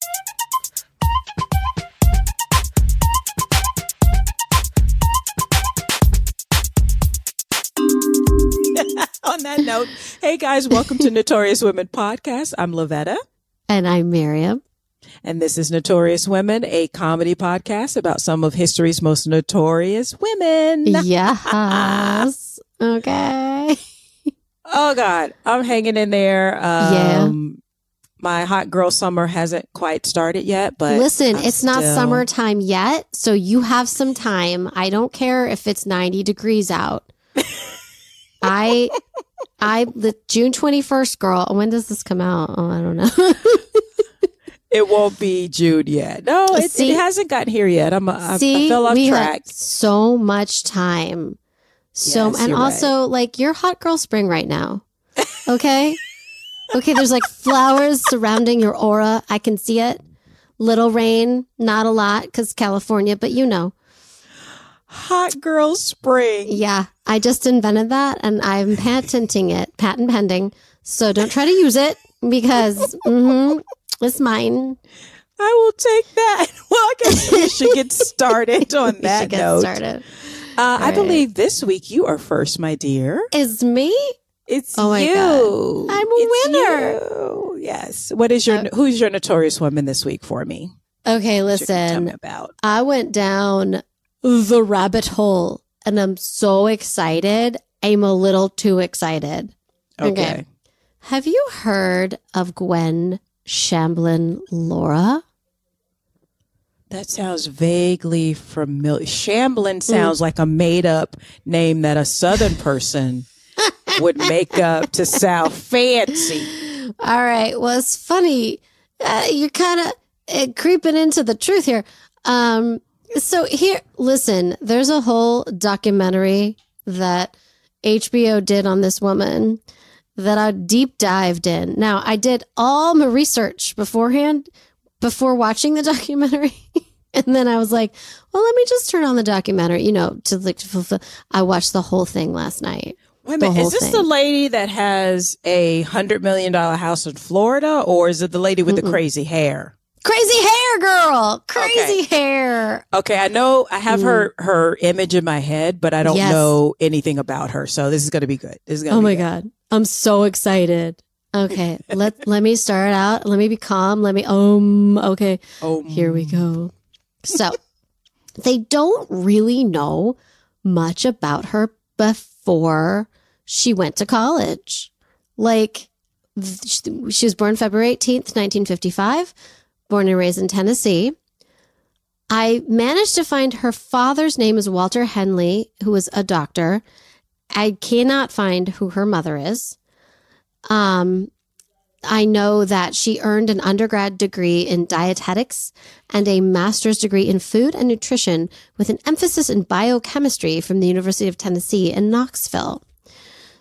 On that note, hey guys, welcome to Notorious Women Podcast. I'm Lavetta. And I'm Miriam. And this is Notorious Women, a comedy podcast about some of history's most notorious women. Yes. okay. Oh God, I'm hanging in there. Um, Yeah. My hot girl summer hasn't quite started yet, but Listen, I'm it's not still- summertime yet, so you have some time. I don't care if it's 90 degrees out. I I the June 21st girl. When does this come out? Oh, I don't know. It won't be June yet. No, it, See- it hasn't gotten here yet. I'm, I, I See, fell off we track. so much time. So Yes, and also like you're hot girl spring right now. Okay? okay, there's like flowers surrounding your aura. I can see it. Little rain, not a lot cuz California, but you know. Hot girl spring. Yeah, I just invented that and I'm patenting it, patent pending. So don't try to use it because mhm, it's mine. I will take that. Well, I guess we should get started on We that should get note. started. Uh, I right. believe this week you are first, my dear. Is me? It's Oh you. God. I'm a It's winner. you. Yes. What is your Uh, who's your notorious woman this week for me? Okay, What tell me listen. about. I went down the rabbit hole and I'm so excited. I'm a little too excited. Okay. Okay. Have you heard of Gwen Shamblin Lara? That sounds vaguely familiar. Shamblin sounds like a made up name that a southern person would make up to sound fancy. All right. Well, it's funny. Uh, you're kind of uh, creeping into the truth here. Um, so here, listen, there's a whole documentary that HBO did on this woman that I deep dived in. Now, I did all my research beforehand before watching the documentary. and then I was like, well, let me just turn on the documentary, you know, to like, fulfill. I watched the whole thing last night. Wait a minute. Is this thing. the lady that has a hundred million dollar house in Florida, or is it the lady with the Mm-mm. crazy hair? Crazy hair, girl. Crazy hair. Okay, I know I have her her image in my head, but I don't Mm. Yes. know anything about her. So this is going to be good. This is going Oh be my good. god. I'm so excited. Okay, let let me start out. Let me be calm. Let me um okay. Oh, Here we go. So, they don't really know much about her before she went to college. Like she was born February 18th, 1955, born and raised in Tennessee. I managed to find her father's name is Walter Henley, who was a doctor. I cannot find who her mother is. Um, I know that she earned an undergrad degree in dietetics and a master's degree in food and nutrition with an emphasis in biochemistry from the University of Tennessee in Knoxville.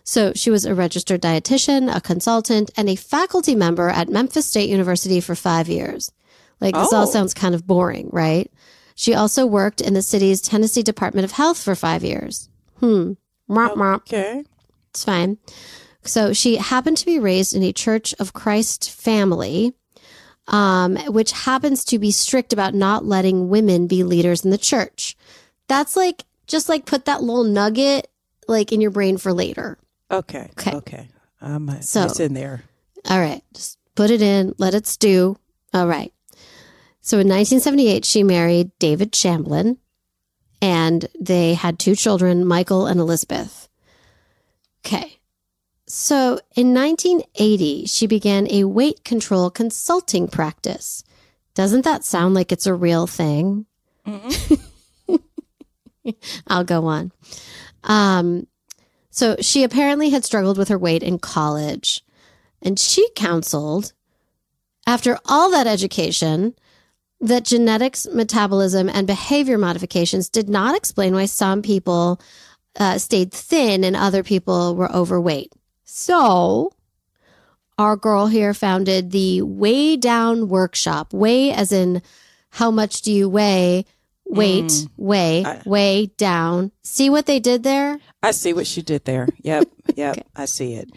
So she was a registered dietitian, a consultant, and a faculty member at Memphis State University for five years. Like this all Oh. sounds kind of boring, right? She also worked in the city's Tennessee Department of Health for five years. Hmm. Okay. It's fine. So she happened to be raised in a Church of Christ family, um, which happens to be strict about not letting women be leaders in the church. That's like just like put that little nugget like in your brain for later. Okay. Okay. Okay. Um, So- it's in there. All right, just put it in, let it stew. All right. So in 1978, she married David Shamblin, and they had two children, Michael and Elizabeth. Okay. So in 1980, she began a weight control consulting practice. Doesn't that sound like it's a real thing? I'll go on. Um, so she apparently had struggled with her weight in college. And she counseled, after all that education, that genetics, metabolism, and behavior modifications did not explain why some people uh, stayed thin and other people were overweight. So, our girl here founded the Weigh Down Workshop. Weigh as in how much do you weigh? Weight, Mm. weigh, I- weigh down. See what they did there? I see what she did there. Yep. Yep. Okay. I see it.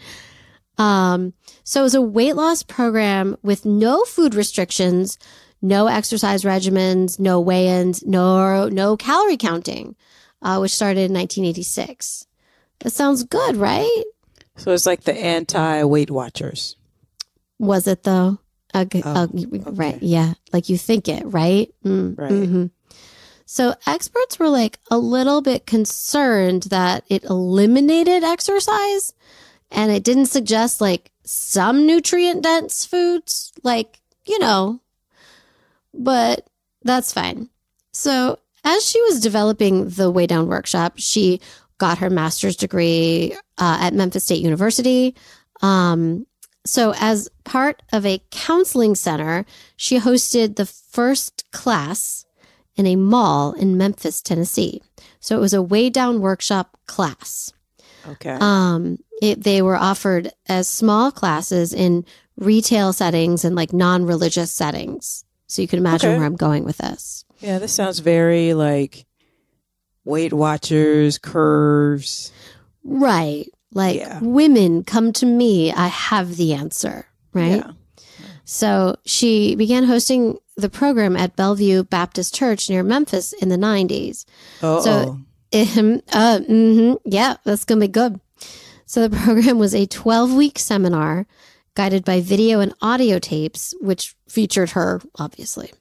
Um, so it was a weight loss program with no food restrictions, no exercise regimens, no weigh-ins, no no calorie counting, uh, which started in 1986. That sounds good, right? So it's like the anti Weight Watchers. Was it though? Uh, Oh, uh, Right. Yeah. Like you think it, right? Mm, Right. mhm. So experts were like a little bit concerned that it eliminated exercise and it didn't suggest like some nutrient dense foods, like, you know, but that's fine. So as she was developing the Weigh Down workshop, she got her master's degree uh, at Memphis State University. Um, so, as part of a counseling center, she hosted the first class in a mall in Memphis, Tennessee. So, it was a weigh down workshop class. Okay. Um, it, they were offered as small classes in retail settings and like non religious settings. So, you can imagine Okay. where I'm going with this. yeah, this sounds very like Weight Watchers, curves. Right. Like, Yeah. women come to me, I have the answer. Right. Yeah. So she began hosting the program at Bellevue Baptist Church near Memphis in the 90s. Oh, So- Ahem, uh, mhm, yeah, that's going to be good. So the program was a 12 week seminar guided by video and audio tapes, which featured her, obviously.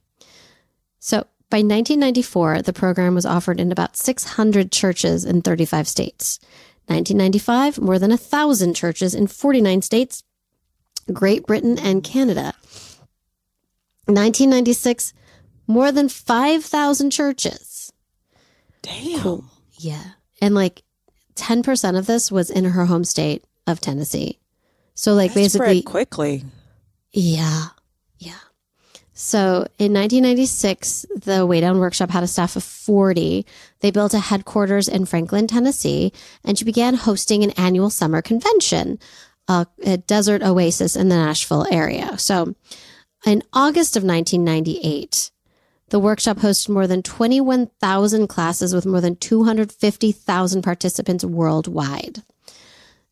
So by 1994, the program was offered in about 600 churches in 35 states. 1995, more than a thousand churches in 49 states, Great Britain and Canada. 1996, more than 5,000 churches. damn. Yeah. And like 10% of this was in her home state of Tennessee. So like basically spread quickly. yeah. Yeah. So in 1996, the Weigh Down Workshop had a staff of 40. They built a headquarters in Franklin, Tennessee, and she began hosting an annual summer convention, uh, a desert oasis in the Nashville area. So in August of 1998, the workshop hosted more than 21,000 classes with more than 250,000 participants worldwide.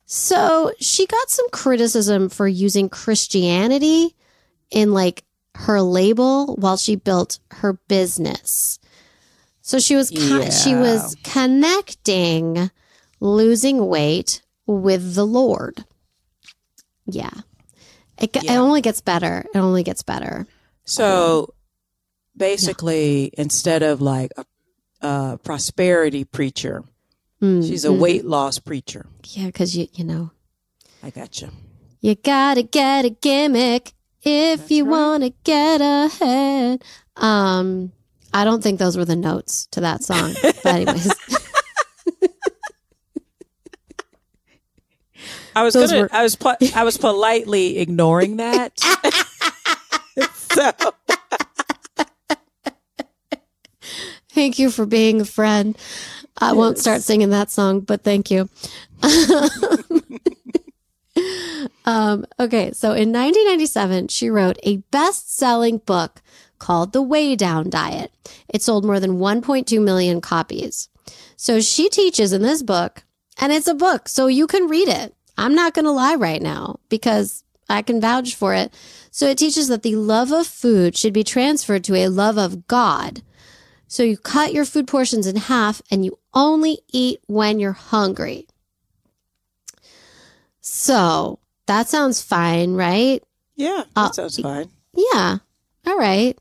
So she got some criticism for using Christianity in like her label while she built her business. So she was con- she was connecting losing weight with the Lord. Yeah. It, ge- it only gets better. It only gets better. So basically, instead of like a, a prosperity preacher, Mm, she's a mm. weight loss preacher. Yeah, because you you know I got you. you gotta get a gimmick if That's you right. want to get ahead. Um, I don't think those were the notes to that song, but anyways. I was gonna. were- I was. I was politely ignoring that. so Thank you for being a friend. I won't start singing that song, but thank you. um, okay, so in 1997, she wrote a best selling book called The Weigh Down Diet. It sold more than 1.2 million copies. So she teaches in this book, and it's a book, so you can read it. I'm not going to lie right now because I can vouch for it. So it teaches that the love of food should be transferred to a love of God. So you cut your food portions in half and you only eat when you're hungry. So that sounds fine, right? yeah, that Uh, sounds fine. Yeah. All right.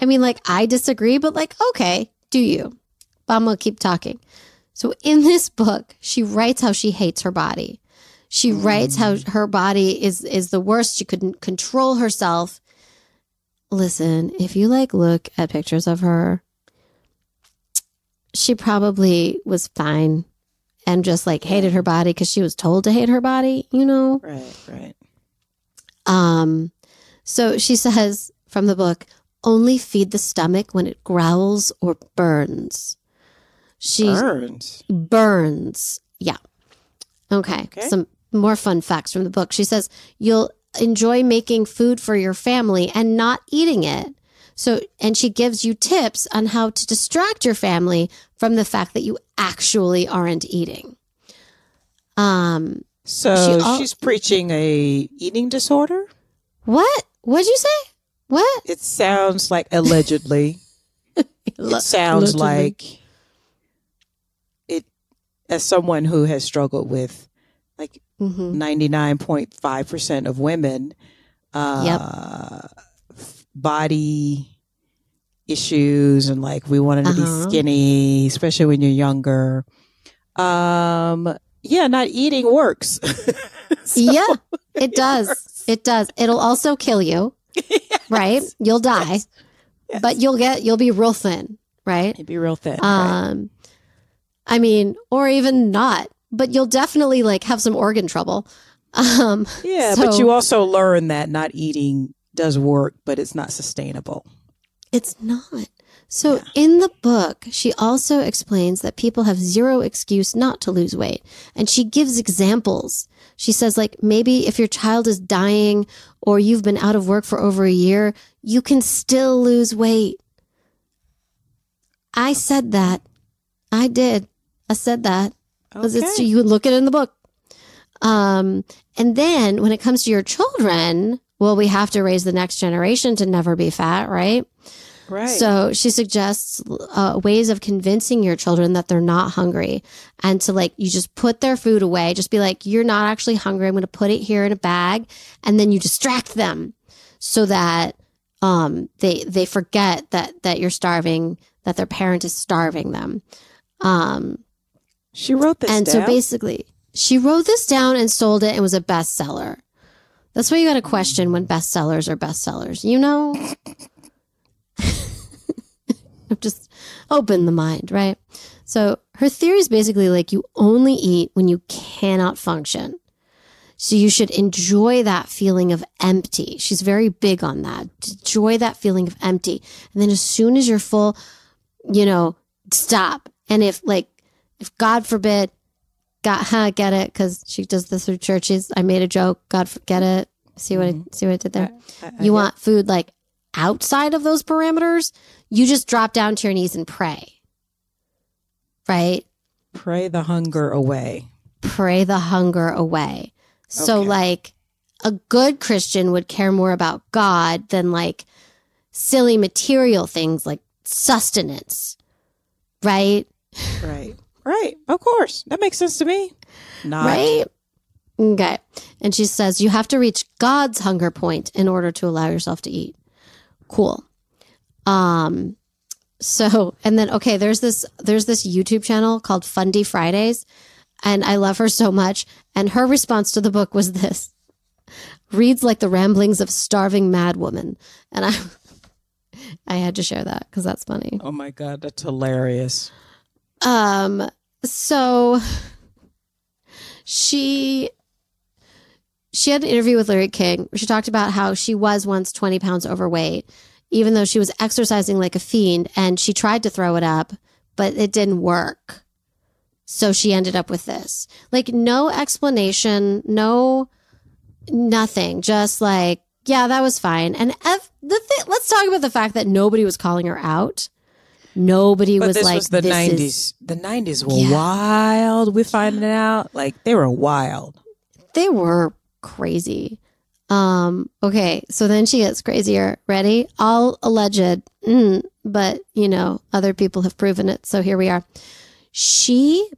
I mean, like, I disagree, but like, okay, do you? But I'm going to keep talking. So in this book, she writes how she hates her body. She writes how her body is is the worst. She couldn't control herself. Listen, if you like look at pictures of her, she probably was fine and just like hated her body because she was told to hate her body, you know? Right, right. Um, so she says from the book, only feed the stomach when it growls or burns. She Burns. burns. Yeah. Okay. Okay. Some more fun facts from the book. She says, you'll enjoy making food for your family and not eating it. So, and she gives you tips on how to distract your family from the fact that you actually aren't eating. Um, So She al- she's preaching a eating disorder. What? What'd you say? What? It sounds like allegedly. it sounds allegedly. like it. As someone who has struggled with like hmm ninety nine point five percent of women, uh, body issues and like we wanted to Uh-huh. be skinny, especially when you're younger. Um, yeah, not eating works. So- Yeah, it does. It does. It'll also kill you, right? You'll die, Yes. but you'll get you'll be real thin, right? It'd be real thin. right? Um, I mean, or even not, but you'll definitely like have some organ trouble. Um, Yeah, so- but you also learn that not eating does work, but it's not sustainable. it's not. So Yeah. in the book, she also explains that people have zero excuse not to lose weight. And she gives examples. She says, like, maybe if your child is dying or you've been out of work for over a year, you can still lose weight. I said that. I did. I said that. Because it's you would look it in the book. Um, and then when it comes to your children, well, we have to raise the next generation to never be fat, right? right. So she suggests uh, ways of convincing your children that they're not hungry and to like, you just put their food away. Just be like, you're not actually hungry. I'm going to put it here in a bag. And then you distract them so that, um, they, they forget that, that you're starving, that their parent is starving them. Um, she wrote this and down. so basically, she wrote this down and sold it and was a bestseller. That's why you got to question when bestsellers are bestsellers. You know? I've just open the mind, right? So her theory is basically like you only eat when you cannot function. So you should enjoy that feeling of empty. She's very big on that. Enjoy that feeling of empty. And then as soon as you're full, you know, stop. And if like, if God forbid, God, huh, get it? Cause she does this through churches. I made a joke. God, for- get it? See what I, mm-hmm. see what I did there? I- I- you want food like outside of those parameters, you just drop down to your knees and pray. Right? pray the hunger away. Pray the hunger away. So, Okay. like, a good Christian would care more about God than like silly material things like sustenance. Right? Right. Right. Of course. That makes sense to me. Not Right? Okay. And she says you have to reach God's hunger point in order to allow yourself to eat. Cool. Um so and then okay, there's this there's this YouTube channel called Fundy Fridays and I love her so much and her response to the book was this. Reads like the ramblings of a starving madwoman. And I I had to share that cuz that's funny. Oh my God, that's hilarious. Um, so she she had an interview with Larry King. where She talked about how she was once 20 pounds overweight, even though she was exercising like a fiend and she tried to throw it up, but it didn't work. So she ended up with this. Like no explanation, no nothing, just like, yeah, that was fine. And Ev, the thi- let's talk about the fact that nobody was calling her out. Nobody But was this like, was the this is- nineties. The nineties were Yeah. wild. We're finding out. Like they were wild. they were crazy. Um, okay, so then she gets crazier. Ready? All alleged, mm, but you know, other people have proven it. So here we are. She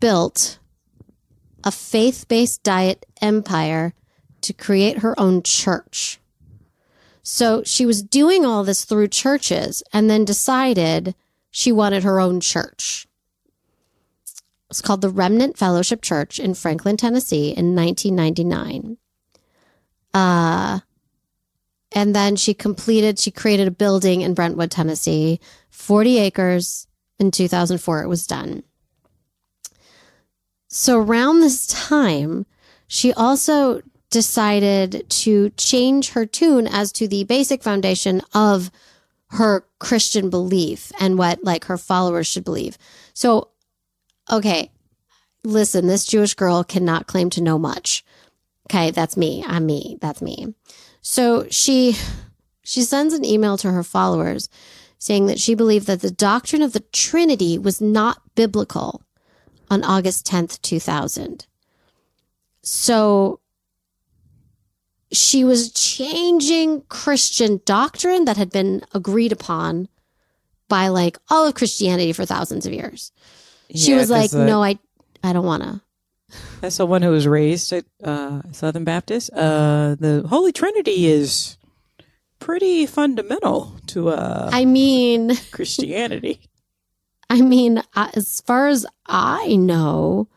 built a faith based diet empire to create her own church. So she was doing all this through churches and then decided she wanted her own church. It's called the Remnant Fellowship Church in Franklin, Tennessee in 1999. Uh, and then she completed, she created a building in Brentwood, Tennessee, 40 acres. In 2004, it was done. So around this time, she also decided to change her tune as to the basic foundation of her Christian belief and what like her followers should believe. So okay, listen, this Jewish girl cannot claim to know much. Okay, that's me. I'm me. That's me. So she she sends an email to her followers saying that she believed that the doctrine of the Trinity was not biblical on August 10th, 2000. so she was changing Christian doctrine that had been agreed upon by like all of Christianity for thousands of years. She Yeah, was like, uh, "No, I, I don't want to." As someone who was raised at uh, Southern Baptist, uh, the Holy Trinity is pretty fundamental to uh, I mean, Christianity. I mean, uh, as far as I know,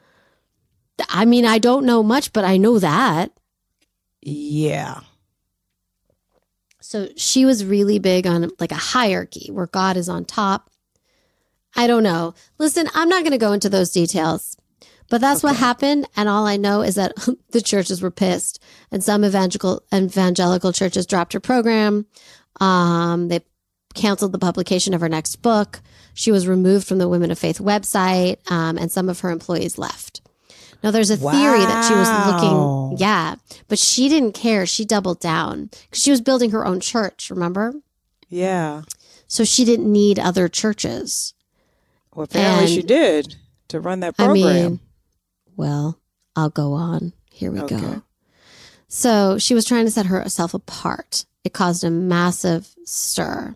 I mean, I don't know much, but I know that. Yeah. So she was really big on like a hierarchy where God is on top. I don't know. Listen, I'm not going to go into those details, but that's what happened. And all I know is that the churches were pissed, and some evangelical evangelical churches dropped her program. Um, they canceled the publication of her next book. She was removed from the Women of Faith website, um, and some of her employees left. Now, there's a theory that she was looking, yeah, but she didn't care. She doubled down because she was building her own church, remember? Yeah. So she didn't need other churches. Well, apparently she did to run that I program. mean, well, I'll go on. Here we Okay. go. So she was trying to set herself apart. It caused a massive stir.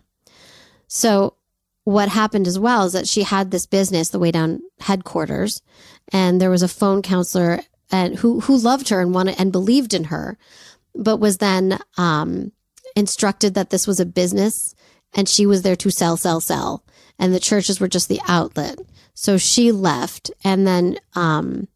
So what happened as well is that she had this business the weigh down headquarters, and there was a phone counselor and who who loved her and wanted and believed in her, but was then um, instructed that this was a business and she was there to sell, sell, sell, and the churches were just the outlet. So she left, and then um,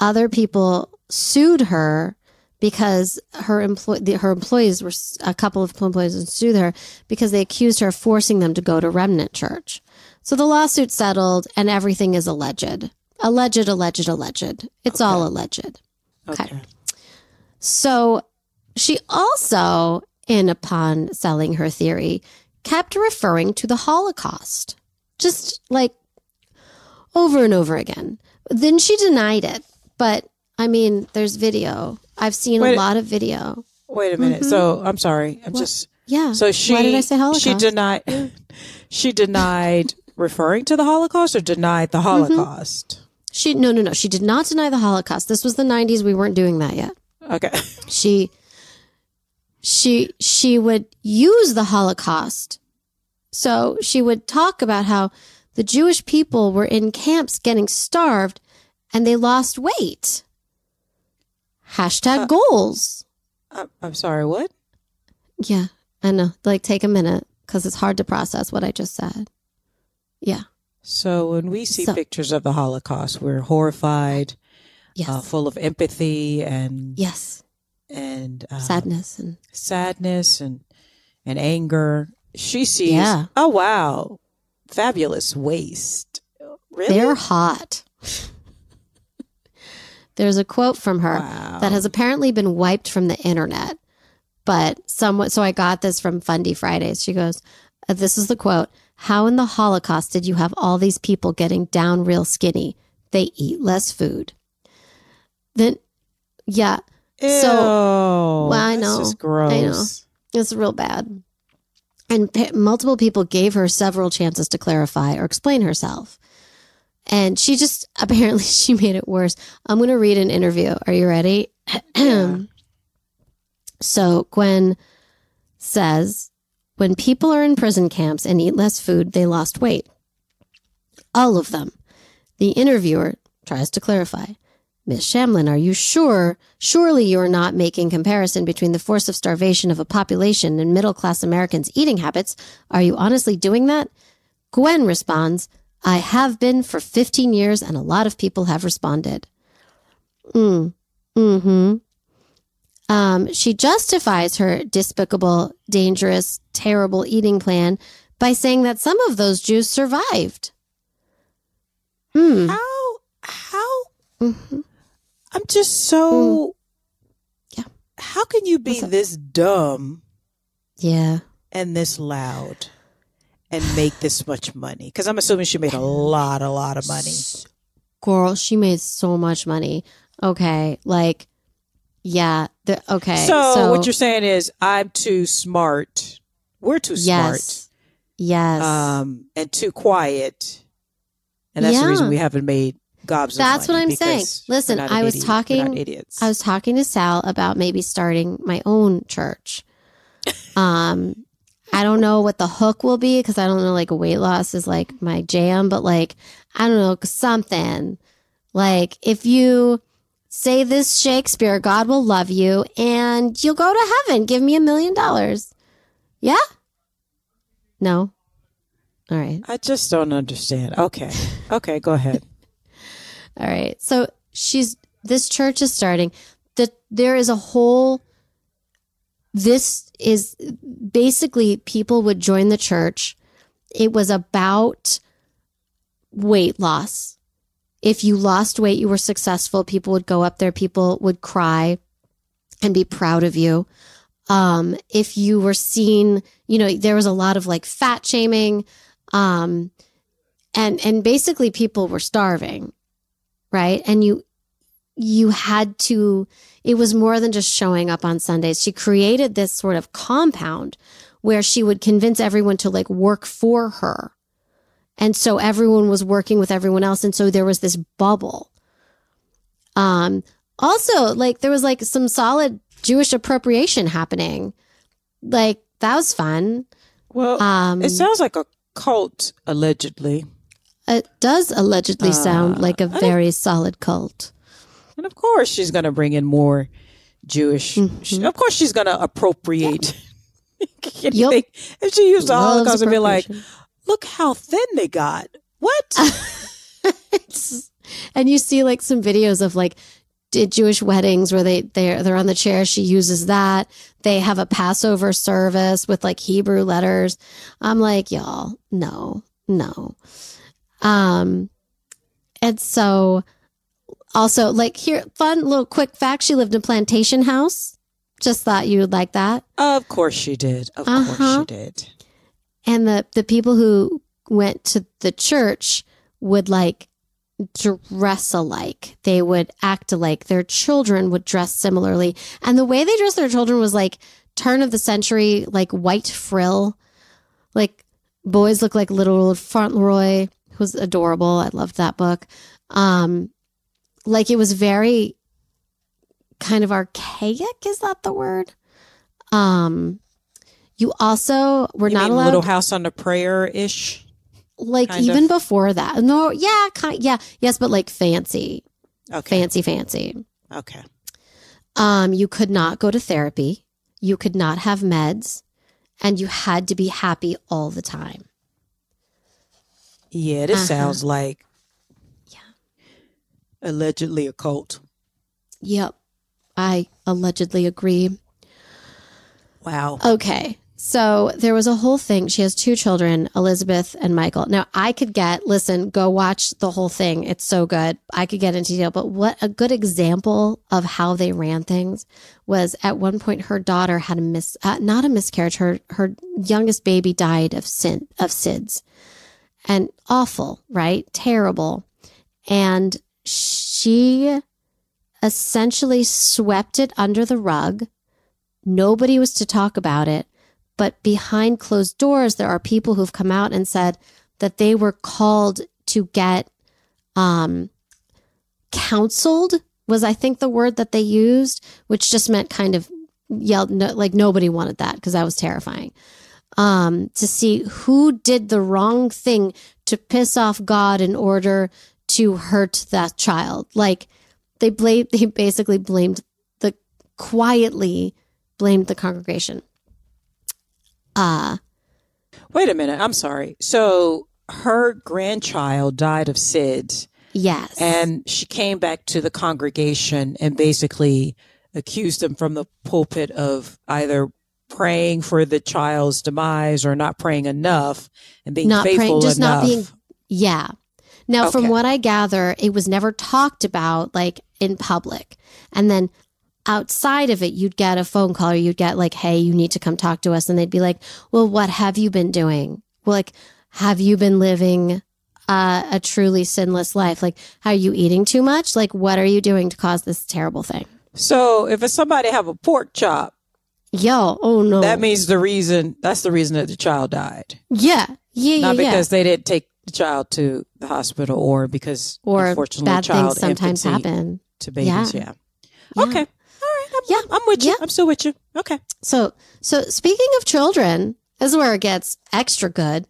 other people sued her because her employ the, her employees were a couple of employees sued her because they accused her of forcing them to go to Remnant Church. So the lawsuit settled, and everything is alleged, alleged, alleged, alleged. It's all alleged. okay. So she also, in upon selling her theory, kept referring to the Holocaust, just like over and over again. Then she denied it, but I mean, there's video. I've seen Wait. a lot of video. Wait a minute. So mm-hmm. I'm sorry. I'm What? just Yeah. so she Why did I say Holocaust? she denied she denied referring to the Holocaust or denied the mm-hmm. Holocaust. She no no no. She did not deny the Holocaust. This was the 90s. We weren't doing that yet. Okay. she she she would use the holocaust so she would talk about how the jewish people were in camps getting starved and they lost weight hashtag Uh, goals I'm, I'm sorry. What? yeah i know like take a minute because it's hard to process what i just said yeah So when we see So- pictures of the Holocaust, we're horrified, yes uh, full of empathy and yes and uh, sadness and sadness and and anger. She sees, Yeah. oh wow, fabulous waste. Really? they're hot there's a quote from her wow. that has apparently been wiped from the internet. But somewhat, so I got this from Fundy Fridays. She goes, uh, This is the quote How in the Holocaust did you have all these people getting down real skinny? They eat less food. Then, yeah, Ew, well, I know. just gross. I know. it's real bad. And p- multiple people gave her several chances to clarify or explain herself. And she just apparently she made it worse. I'm going to read an interview. Are you ready? Yeah. so Gwen says, when people are in prison camps and eat less food, they lost weight. All of them. The interviewer tries to clarify. Miss Shamblin, are you sure? Surely you are not making comparison between the force of starvation of a population and middle class Americans' eating habits. Are you honestly doing that? Gwen responds, I have been for 15 years and a lot of people have responded. Mm. Hmm. Um, she justifies her despicable, dangerous, terrible eating plan by saying that some of those Jews survived. Hmm. How? How? Mhm. I'm just so. Mm. Yeah. How can you be this dumb Yeah. and this loud and make this much money? Because I'm assuming she made a lot, a lot of money. Girl, she made so much money. Okay. Like, yeah. The, okay. So, what you're saying is, I'm too smart. We're too smart. yes. Yes. um, and too quiet, and that's the reason we haven't made gobs. That's what I'm saying. Listen, I was idiot- talking- idiots. I was talking to Sal about maybe starting my own church. Um, I don't know what the hook will be because I don't know, like, weight loss is like my jam, but like, I don't know, something. Like, if you say this Shakespeare, God will love you and you'll go to heaven. Give me a million dollars. Yeah? No? All right. I just don't understand. Okay, okay, go ahead. All right. So she's this church is starting. That there is a whole this is basically people would join the church. It was about weight loss. If you lost weight, you were successful. People would go up there, people would cry and be proud of you. Um, if you were seen, you know, there was a lot of like fat shaming. Um, and and basically people were starving right and you you had to it was more than just showing up on sundays she created this sort of compound where she would convince everyone to like work for her and so everyone was working with everyone else and so there was this bubble um also like there was like some solid jewish appropriation happening like that was fun Well, um it sounds like a cult, allegedly, it does allegedly sound Uh, like a very solid cult and of course she's going to bring in more Jewish. Mhm. she- of course, she's going to appropriate. Yup. If she used the Loves Holocaust and be like. "Look how thin they got." What? And you see like some videos of like did Jewish weddings where they they're they're on the chair. She uses that. They have a Passover service with like Hebrew letters. I'm like, y'all, no, no. Um, and so also like here, fun little quick fact. She lived in a plantation house. Just thought you would like that. of course she did. Of course Uh-huh. she did. And the the people who went to the church would like dress alike. They would act alike. Their children would dress similarly. And the way they dressed their children was like turn of the century, like white frill. Like boys look like little Fauntleroy, who was adorable. I loved that book. Um, like it was very kind of archaic. Is that the word? Um, you also were You not allowed Little House on the Prairie ish. like even of? before that. No, yeah, kind, yeah, yes, but like fancy, Okay. fancy, fancy. Okay. Um, you could not go to therapy. You could not have meds, and you had to be happy all the time. Yeah, this Uh-huh. sounds like Yeah. allegedly a cult. Yep, I allegedly agree. Wow. Okay. So there was a whole thing. She has two children, Elizabeth and Michael. Now I could get, listen, go watch the whole thing. It's so good. I could get into detail, but what a good example of how they ran things was at one point her daughter had a mis, uh, not a miscarriage. Her, her youngest baby died of sin, of SIDS and awful, right? Terrible. And she essentially swept it under the rug. Nobody was to talk about it. But behind closed doors, there are people who've come out and said that they were called to get um, counseled, was I think the word that they used, which just meant kind of yelled, no, like nobody wanted that because that was terrifying. Um, to see who did the wrong thing to piss off God in order to hurt that child. Like they blame, they basically blamed the quietly blamed the congregation. Uh, Wait a minute. I'm sorry. So her grandchild died of SIDS yes. and she came back to the congregation and basically accused them from the pulpit of either praying for the child's demise or not praying enough and being Not praying- faithful just not being- yeah. Now, from what I gather, it was never talked about like in public. And then outside of it, you'd get a phone call or you'd get like, hey, you need to come talk to us. And they'd be like, well, what have you been doing? Well, like, have you been living uh, a truly sinless life? Like, are you eating too much? Like, what are you doing to cause this terrible thing? so if somebody have a pork chop, Yo, oh no. that means the reason that's the reason that the child died. yeah. Yeah, yeah, Not yeah. because they didn't take the child to the hospital or because or unfortunately bad child things sometimes happen. to babies. Yeah. Yeah. Yeah. Okay. I'm, Yeah. I'm with you. Yeah. I'm still with you. Okay. So, so speaking of children, this is where it gets extra good.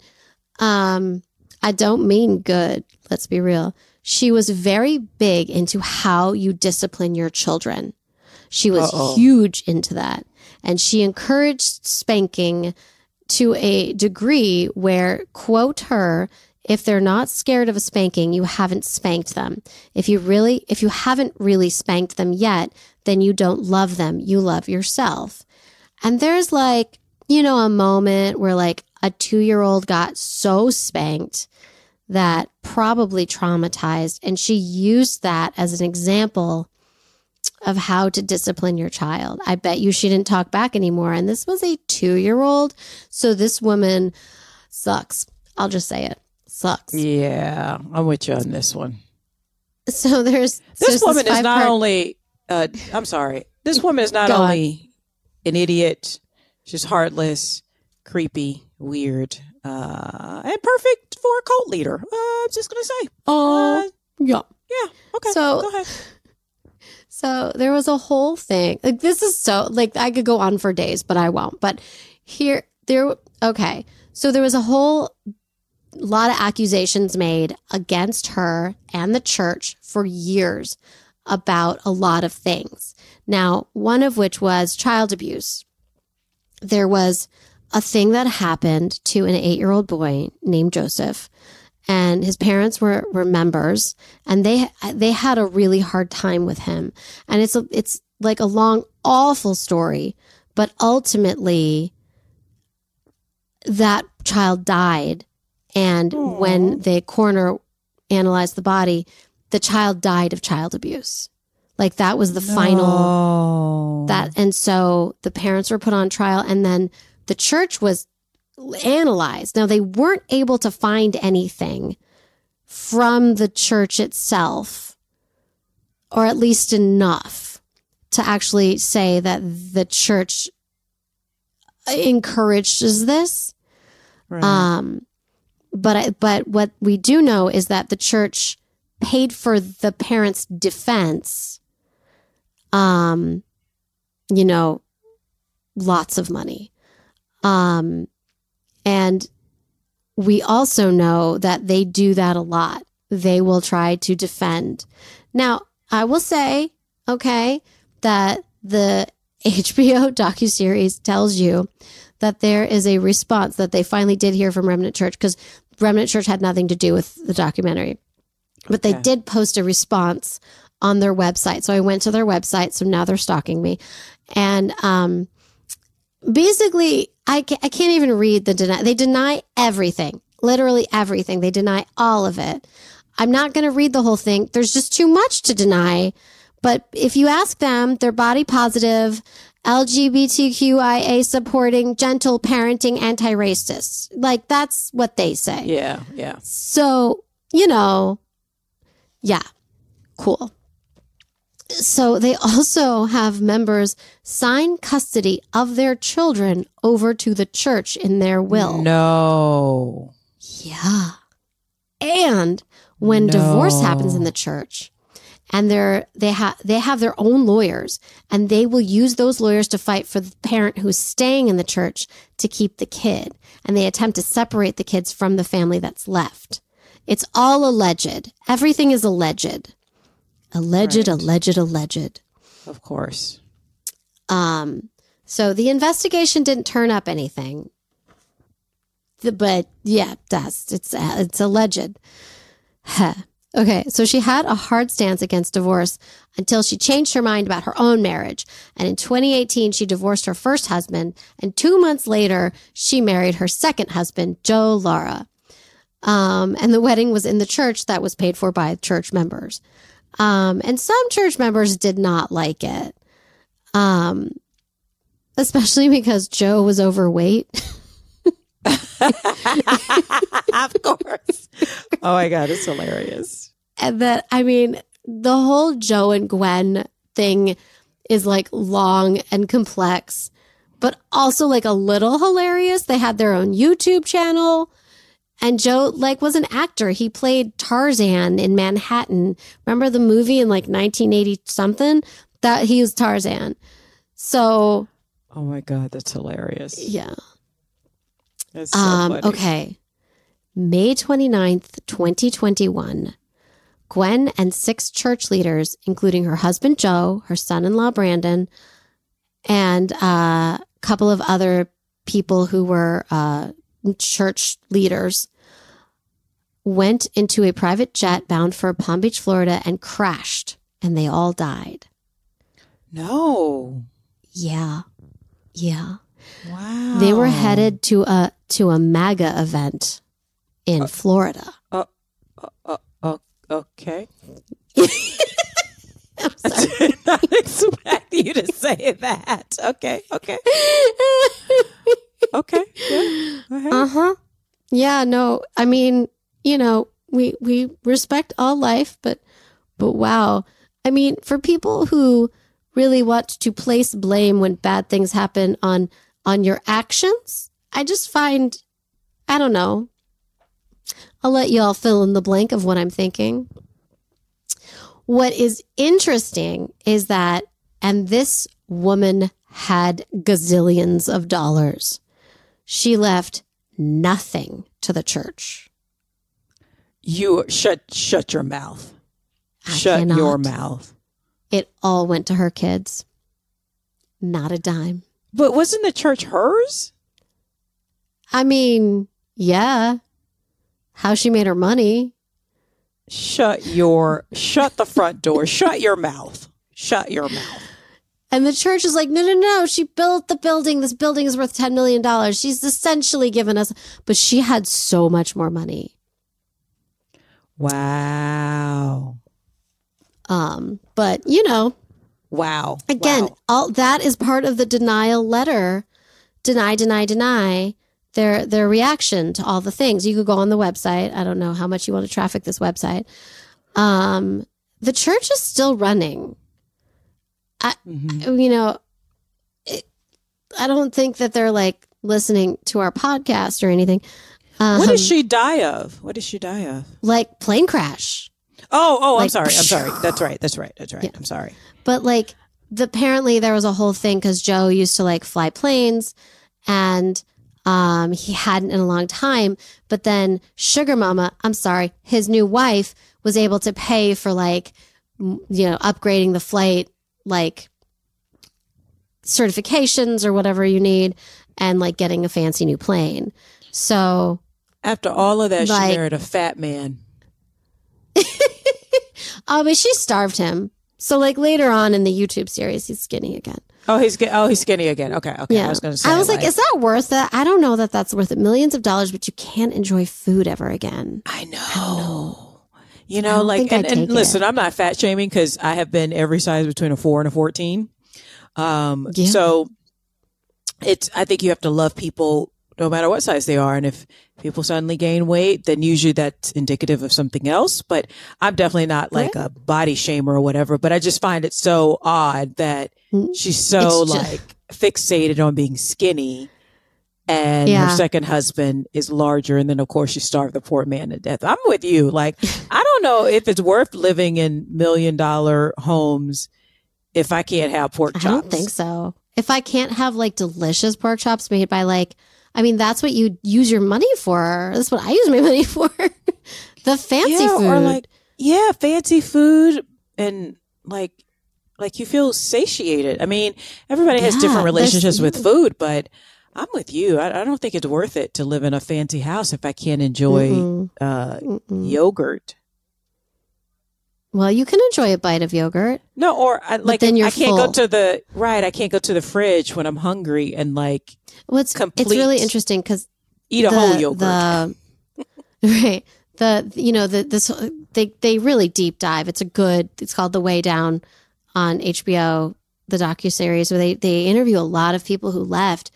Um, I don't mean good. Let's be real. She was very big into how you discipline your children. She was Uh-oh. huge into that. And she encouraged spanking to a degree where, quote her, if they're not scared of a spanking, you haven't spanked them. If you really, if you haven't really spanked them yet, then you don't love them. You love yourself. And there's like, you know, a moment where like a two year old got so spanked that probably traumatized. And she used that as an example of how to discipline your child. I bet you she didn't talk back anymore. And this was a two year old. So this woman sucks. I'll just say it sucks. Yeah, I'm with you on this one. So there's This so woman is not five-part- only. Uh, I'm sorry. This woman is not only an idiot. She's heartless, creepy, weird, uh, and perfect for a cult leader. Uh, I'm just gonna say. Oh, Uh, yeah. yeah. Okay. So- go ahead. So there was a whole thing. Like this is so like I could go on for days, but I won't. But here there okay. So there was a whole lot of accusations made against her and the church for years about a lot of things. Now, one of which was child abuse. There was a thing that happened to an 8-year-old boy named Joseph and his parents were were members and they they had a really hard time with him and it's a, it's like a long awful story but ultimately that child died and Aw. when the coroner analyzed the body the child died of child abuse. Like that was the final that and so the parents were put on trial and then the church was analyzed. Now they weren't able to find anything from the church itself or at least enough to actually say that the church encourages this. Right. um, but I, but what we do know is that the church paid for the parents' defense. Um, you know, lots of money. Um, and we also know that they do that a lot. They will try to defend. Now, I will say, okay, that the HBO docuseries tells you that there is a response that they finally did hear from Remnant Church because Remnant Church had nothing to do with the documentary. But they did post a response on their website. So I went to their website. So now they're stalking me. And um, basically, I, ca- I can't even read the deny. They deny everything, literally everything. They deny all of it. I'm not going to read the whole thing. There's just too much to deny. But if you ask them, they're body positive, LGBTQIA supporting, gentle parenting, anti racist. Like that's what they say. yeah. Yeah. So, you know, yeah, cool. So they also have members sign custody of their children over to the church in their will. No. Yeah. And when divorce happens in the church and they're they have they have their own lawyers and they will use those lawyers to fight for the parent who's staying in the church to keep the kid and they attempt to separate the kids from the family that's left. It's all alleged. Everything is alleged. Alleged, Right. alleged, alleged. Of course. Um, so the investigation didn't turn up anything. The- But yeah, that's it's it's alleged. Huh. Okay, so she had a hard stance against divorce until she changed her mind about her own marriage. And in 2018, she divorced her first husband. And two months later, she married her second husband, Joe Lara. Um, and the wedding was in the church that was paid for by church members. Um, and some church members did not like it. Um, especially because Joe was overweight. of course. Oh my God. It's hilarious. and that, I mean, the whole Joe and Gwen thing is like long and complex, but also like a little hilarious. They had their own YouTube channel And Joe like was an actor. He played Tarzan in Manhattan. Remember the movie in like 1980 something? That he was Tarzan. So Oh my god, that's hilarious. yeah. That's so Um, okay. May 29th, 2021. Gwen and six church leaders, including her husband Joe, her son in law Brandon, and uh, a couple of other people who were uh, church leaders, went into a private jet bound for Palm Beach, Florida, and crashed, and they all died. No. Yeah. Yeah. Wow. They were headed to a to a MAGA event in uh, Florida. Oh okay. I'm I did not expect you to say that. Okay. Okay. Okay. Yeah. Uh huh. Yeah. No. I mean, you know, we we respect all life, but but wow. I mean, for people who really want to place blame when bad things happen on on your actions, I just find I don't know. I'll let you all fill in the blank of what I'm thinking. What is interesting is that, and this woman had gazillions of dollars. She left nothing to the church. You shut shut your mouth. I shut cannot. your mouth. It all went to her kids. Not a dime. But wasn't the church hers? I mean, yeah. How she made her money. Shut your shut the front door. shut your mouth. Shut your mouth. And the church is like, no, no, no. She built the building. This building is worth $10 million. She's essentially given us, but she had so much more money. Wow. Um, but you know, Wow. again, Wow. all that is part of the denial letter. Deny, deny, deny. Their their reaction to all the things. You could go on the website. I don't know how much you want to traffic this website. Um, the church is still running. Mhm. you know, it, I don't think that they're like listening to our podcast or anything. Um, What does she die of? What does she die of? like plane crash? Oh, oh, I'm sorry. I'm sorry. That's right. That's right. That's right. Yeah. I'm sorry. But like, the, apparently there was a whole thing because Joe used to like fly planes, and um, he hadn't in a long time. But then Sugar Mama, I'm sorry, his new wife was able to pay for like, you know, upgrading the flight, like certifications or whatever you need, and like getting a fancy new plane. So After all of that, Like- she married a fat man. Oh, but she starved him. So like later on in the YouTube series, he's skinny again. Oh, he's oh he's skinny again. Okay, okay. Yeah, I was going to say. I was like, is that worth it? I don't know that that's worth it. Millions of dollars, but you can't enjoy food ever again. I know. I know, don't like, and, and listen, it. I'm not fat shaming because I have been every size between a four and a 14. Um, Yeah. so it's, I think you have to love people no matter what size they are. And if people suddenly gain weight, then usually that's indicative of something else. But I'm definitely not like a body shamer or whatever, but I just find it so odd that Mm, she's so like fixated on being skinny. And Yeah. her second husband is larger. And then, of course, she starved the poor man to death. I'm with you. Like, I don't know if it's worth living in million dollar homes if I can't have pork chops. I don't think so. If I can't have like delicious pork chops made by like, I mean, that's what you use your money for. That's what I use my money for. the fancy yeah, food. or like, yeah, fancy food and like, like you feel satiated. I mean, everybody has Yeah, different relationships with food, but I'm with you. I, I don't think it's worth it to live in a fancy house if I can't enjoy Mm-mm, uh, mm-mm. yogurt. Well, you can enjoy a bite of yogurt. No, or I, like then you're I can't go to the right. I can't go to the fridge when I'm hungry and like What's it's Complete. really interesting because eat a whole yogurt. The, right. The you know the this they they really deep dive. It's a good. It's called The Way Down on HBO, the docu series where they they interview a lot of people who left,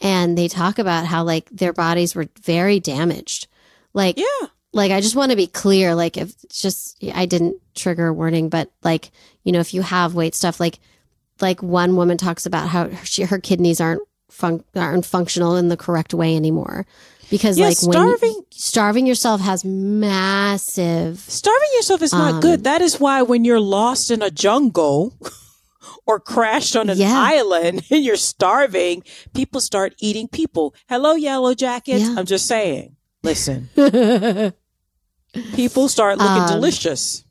and they talk about how like their bodies were very damaged. Like yeah, like I just want to be clear. Like if just I didn't trigger warning, but like you know if you have weight stuff like like one woman talks about how she, her kidneys aren't fun- aren't functional in the correct way anymore. Because Yeah, like when starving- starving yourself has massive Starving yourself is not Um, good. That is why when you're lost in a jungle or crashed on an Yeah. island and you're starving, people start eating people. Hello, Yellowjackets. Yeah. I'm just saying. Listen, people start looking Um, delicious.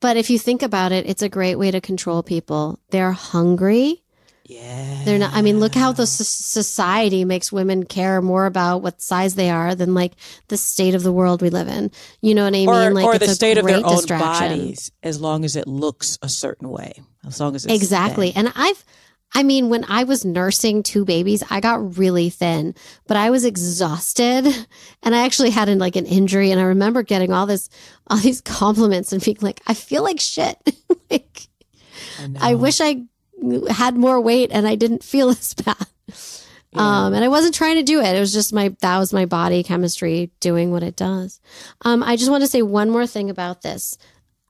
But if you think about it, it's a great way to control people. They're hungry. Yeah. They're not. I mean, look how the s- society makes women care more about what size they are than like the state of the world we live in. You know what I mean? or, like or the state of their own bodies, as long as it looks a certain way, as long as it's Exactly. thin. And I've, I mean, when I was nursing two babies, I got really thin, but I was exhausted and I actually had an, like an injury. And I remember getting all this, all these compliments and being like, I feel like shit. like, I know. wish I had more weight and I didn't feel as bad. Yeah. Um, and I wasn't trying to do it. It was just my, that was my body chemistry doing what it does. Um, I just want to say one more thing about this.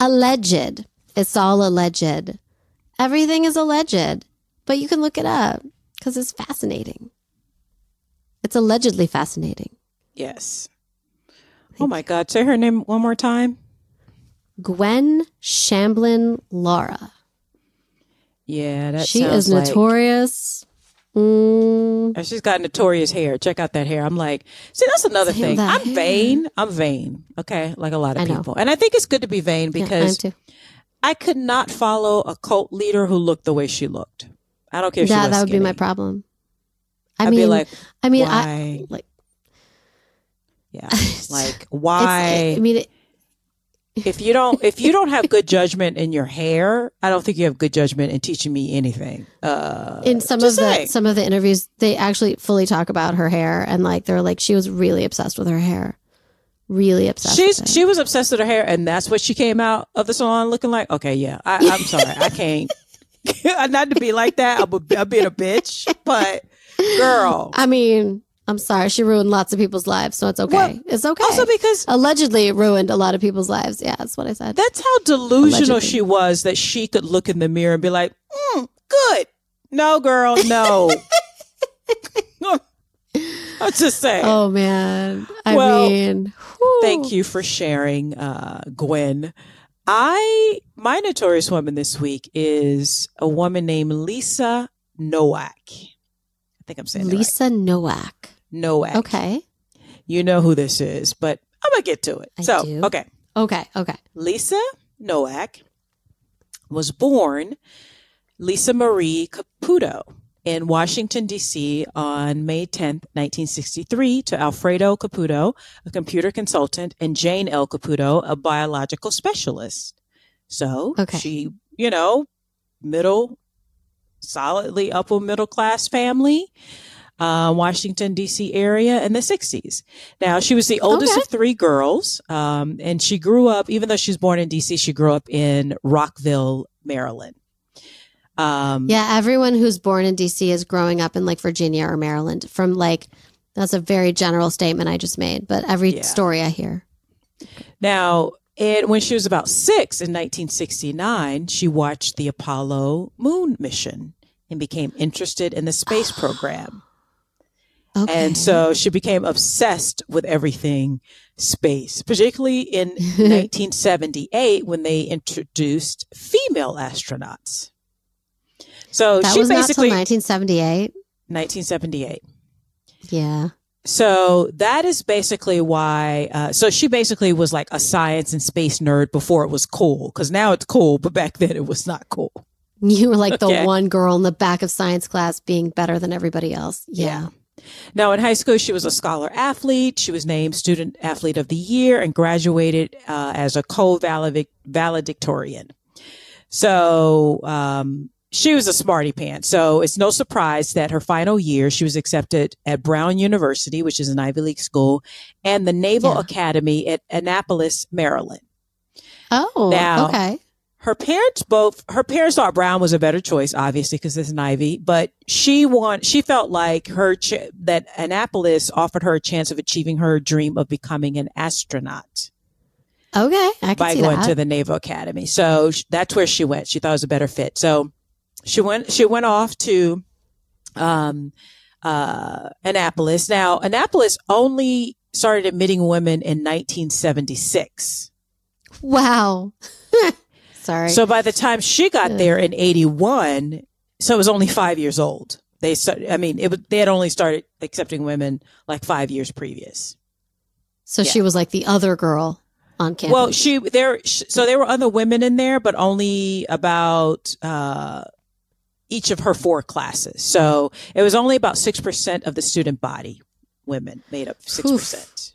Alleged. It's all alleged. Everything is alleged, but you can look it up because it's fascinating. It's allegedly fascinating. yes. Oh my God! Say her name one more time. Gwen Shamblin Lara. Yeah, that she is like- notorious. Mm, And she's got notorious hair. Check out that hair. I'm like, see, that's another thing. that I'm hair. vain. I'm vain. Okay. Like a lot of people. And I think it's good to be vain yeah, because too. I could not follow a cult leader who looked the way she looked. I don't care Yeah, that would be my problem. I I'd mean, be like, I mean, why? I like. yeah. Like, why? I mean, it, if you don't, if you don't have good judgment in your hair, I don't think you have good judgment in teaching me anything. Uh, in some of just the saying. some of the interviews, they actually fully talk about her hair, and like they're like she was really obsessed with her hair, really obsessed. She's she was obsessed with her hair, and that's what she came out of the salon looking like. Okay, yeah, I, I'm sorry, I can't. Not to be like that. I'm, a, I'm being a bitch, but girl. I mean, I'm sorry, she ruined lots of people's lives, so it's okay. Well, it's okay. Also, because Allegedly ruined a lot of people's lives. Yeah, that's what I said. that's how delusional Allegedly. she was that she could look in the mirror and be like, mm, "Good, no, girl, no." I'm just saying. oh man, I Well, mean, whew. Thank you for sharing, uh, Gwen. I my notorious woman this week is a woman named Lisa Nowak. I think I'm saying that right. Lisa Nowak. Nowak. Okay, You know who this is, but I'm gonna get to it. I so, do. okay. okay, okay. Lisa Nowak was born Lisa Marie Caputo in Washington, D.C. on May 10th, 1963 to Alfredo Caputo, a computer consultant, and Jane L. Caputo, a biological specialist. So Okay. she, you know, middle, solidly upper middle class family. Uh, Washington D.C. area in the 60s. Now she was the oldest Okay. of three girls, um, and she grew up. Even though she was born in D.C., she grew up in Rockville, Maryland. Um, Yeah, everyone who's born in DC is growing up in like Virginia or Maryland. From like, that's a very general statement I just made, but every Yeah. story I hear. Now, it, when she was about six in 1969, she watched the Apollo moon mission and became interested in the space program. Okay. And so she became obsessed with everything space, particularly in 1978 when they introduced female astronauts. So that she was not basically 1978. 1978. Yeah. So that is basically why. Uh, so she basically was like a science and space nerd before it was cool, because now it's cool, but back then it was not cool. You were like the Okay. one girl in the back of science class being better than everybody else. Yeah. Now, in high school, she was a scholar athlete. She was named Student Athlete of the Year and graduated uh, as a co-valedictorian. So, um, she was a smarty pants. So it's no surprise that her final year, she was accepted at Brown University, which is an Ivy League school, and the Naval Yeah. Academy at Annapolis, Maryland. Oh, Now- okay. her parents both her parents thought brown was a better choice obviously because it's an ivy but she want she felt like her ch- that annapolis offered her a chance of achieving her dream of becoming an astronaut Okay. I can by going that. to the naval academy so sh- that's where she went she thought it was a better fit so she went she went off to um, uh, Annapolis. Now, Annapolis only started admitting women in 1976. Wow. Sorry. So by the time she got there in 81, so it was only five years old. They started, I mean, it was, they had only started accepting women like five years previous. So yeah. she was like the other girl on campus. Well, she there. So there were other women in there, but only about uh, each of her four classes. So it was only about six percent of the student body women made up six percent.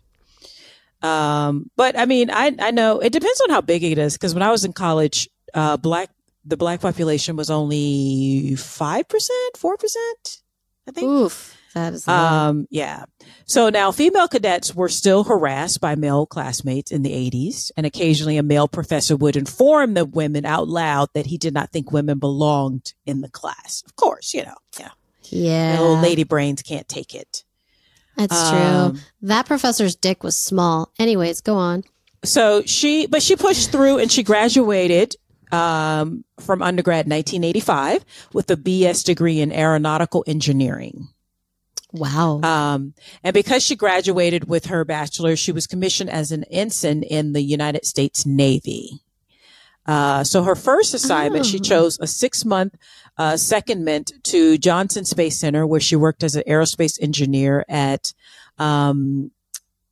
Um, but I mean, I I know it depends on how big it is because when I was in college, uh, black the black population was only five percent, four percent. I think. Oof. That is. Um, yeah. So now female cadets were still harassed by male classmates in the 80s, and occasionally a male professor would inform the women out loud that he did not think women belonged in the class. Of course, you know, yeah. Yeah. Little lady brains can't take it. That's um, true. That professor's dick was small. Anyways, go on. So she, but she pushed through and she graduated um, from undergrad 1985 with a BS degree in aeronautical engineering. Wow. Um, and because she graduated with her bachelor, she was commissioned as an ensign in the United States Navy. Uh, so her first assignment, oh. she chose a six month uh, secondment to Johnson Space Center, where she worked as an aerospace engineer at um,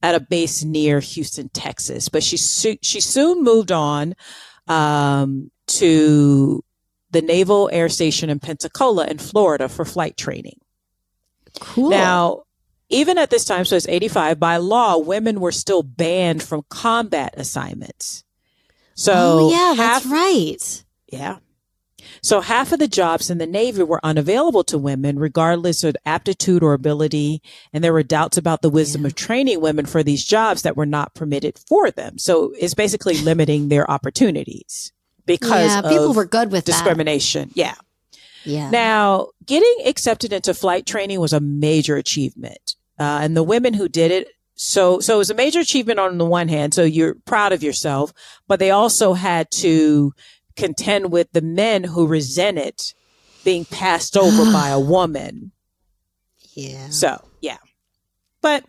at a base near Houston, Texas. But she su- she soon moved on um, to the Naval Air Station in Pensacola, in Florida, for flight training. Cool. Now, even at this time, so it's 85, by law, women were still banned from combat assignments. So, oh, yeah, half, that's right. Yeah. So half of the jobs in the Navy were unavailable to women, regardless of aptitude or ability. And there were doubts about the wisdom yeah. of training women for these jobs that were not permitted for them. So it's basically limiting their opportunities because yeah, people were good with discrimination. That. Yeah. Yeah. Now, getting accepted into flight training was a major achievement. Uh, and the women who did it, so, so it was a major achievement on the one hand. So you're proud of yourself, but they also had to contend with the men who resented being passed over by a woman. Yeah. So, yeah. But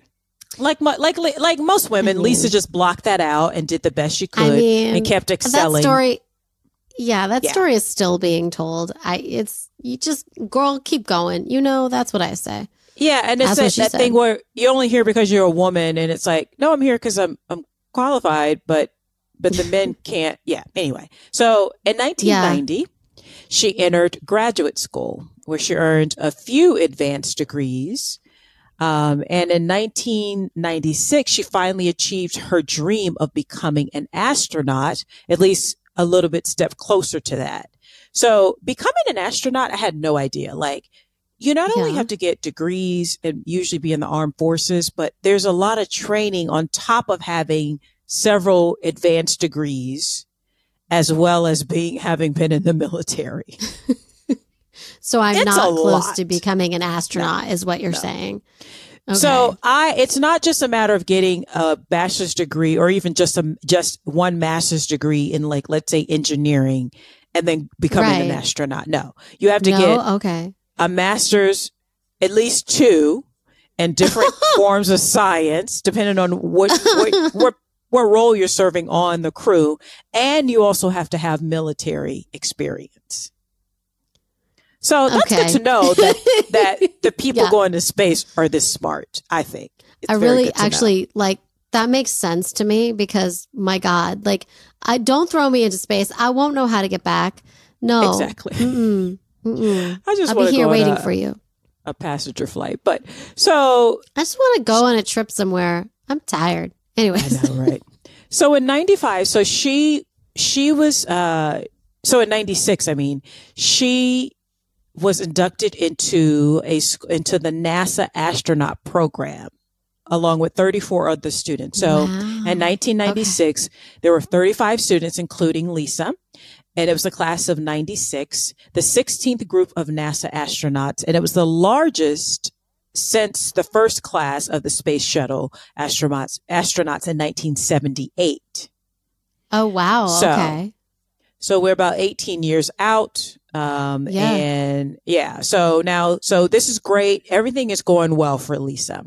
like like like most women, I mean, Lisa just blocked that out and did the best she could I mean, and kept excelling. That story yeah, that yeah. story is still being told. I it's you just girl keep going. You know, that's what I say. Yeah, and it's that, that thing where you're only here because you're a woman and it's like, no, I'm here because I'm I'm qualified, but but the men can't. Yeah. Anyway, so in 1990, yeah. she entered graduate school where she earned a few advanced degrees. Um, and in 1996, she finally achieved her dream of becoming an astronaut, at least a little bit step closer to that. So becoming an astronaut, I had no idea. Like, you not only have to get degrees and usually be in the armed forces, but there's a lot of training on top of having several advanced degrees as well as being having been in the military. so I'm it's not close lot. to becoming an astronaut no. is what you're no. saying. Okay. So I, it's not just a matter of getting a bachelor's degree or even just a, just one master's degree in like, let's say engineering and then becoming right. an astronaut. No, you have to no? get okay. a master's, at least two and different forms of science, depending on what, what, what, what role you're serving on the crew. And you also have to have military experience. So that's okay. good to know that that the people yeah. going to space are this smart. I think. It's I really actually know. like that makes sense to me because my God, like I don't throw me into space. I won't know how to get back. No, exactly. Mm-mm. Mm-mm. I just I'll be here waiting a, for you. A passenger flight, but so I just want to go on a trip somewhere. I'm tired. Anyway, know, right? so in '95, so she she was uh so in 96 i mean she was inducted into a into the NASA astronaut program along with 34 other students. So wow. in 1996, okay. there were 35 students, including Lisa. And it was a class of 96, the 16th group of NASA astronauts. And it was the largest since the first class of the space shuttle astronauts, astronauts in 1978. Oh, wow. So, okay. So we're about 18 years out Um, Yeah. and yeah, so now, so this is great. Everything is going well for Lisa.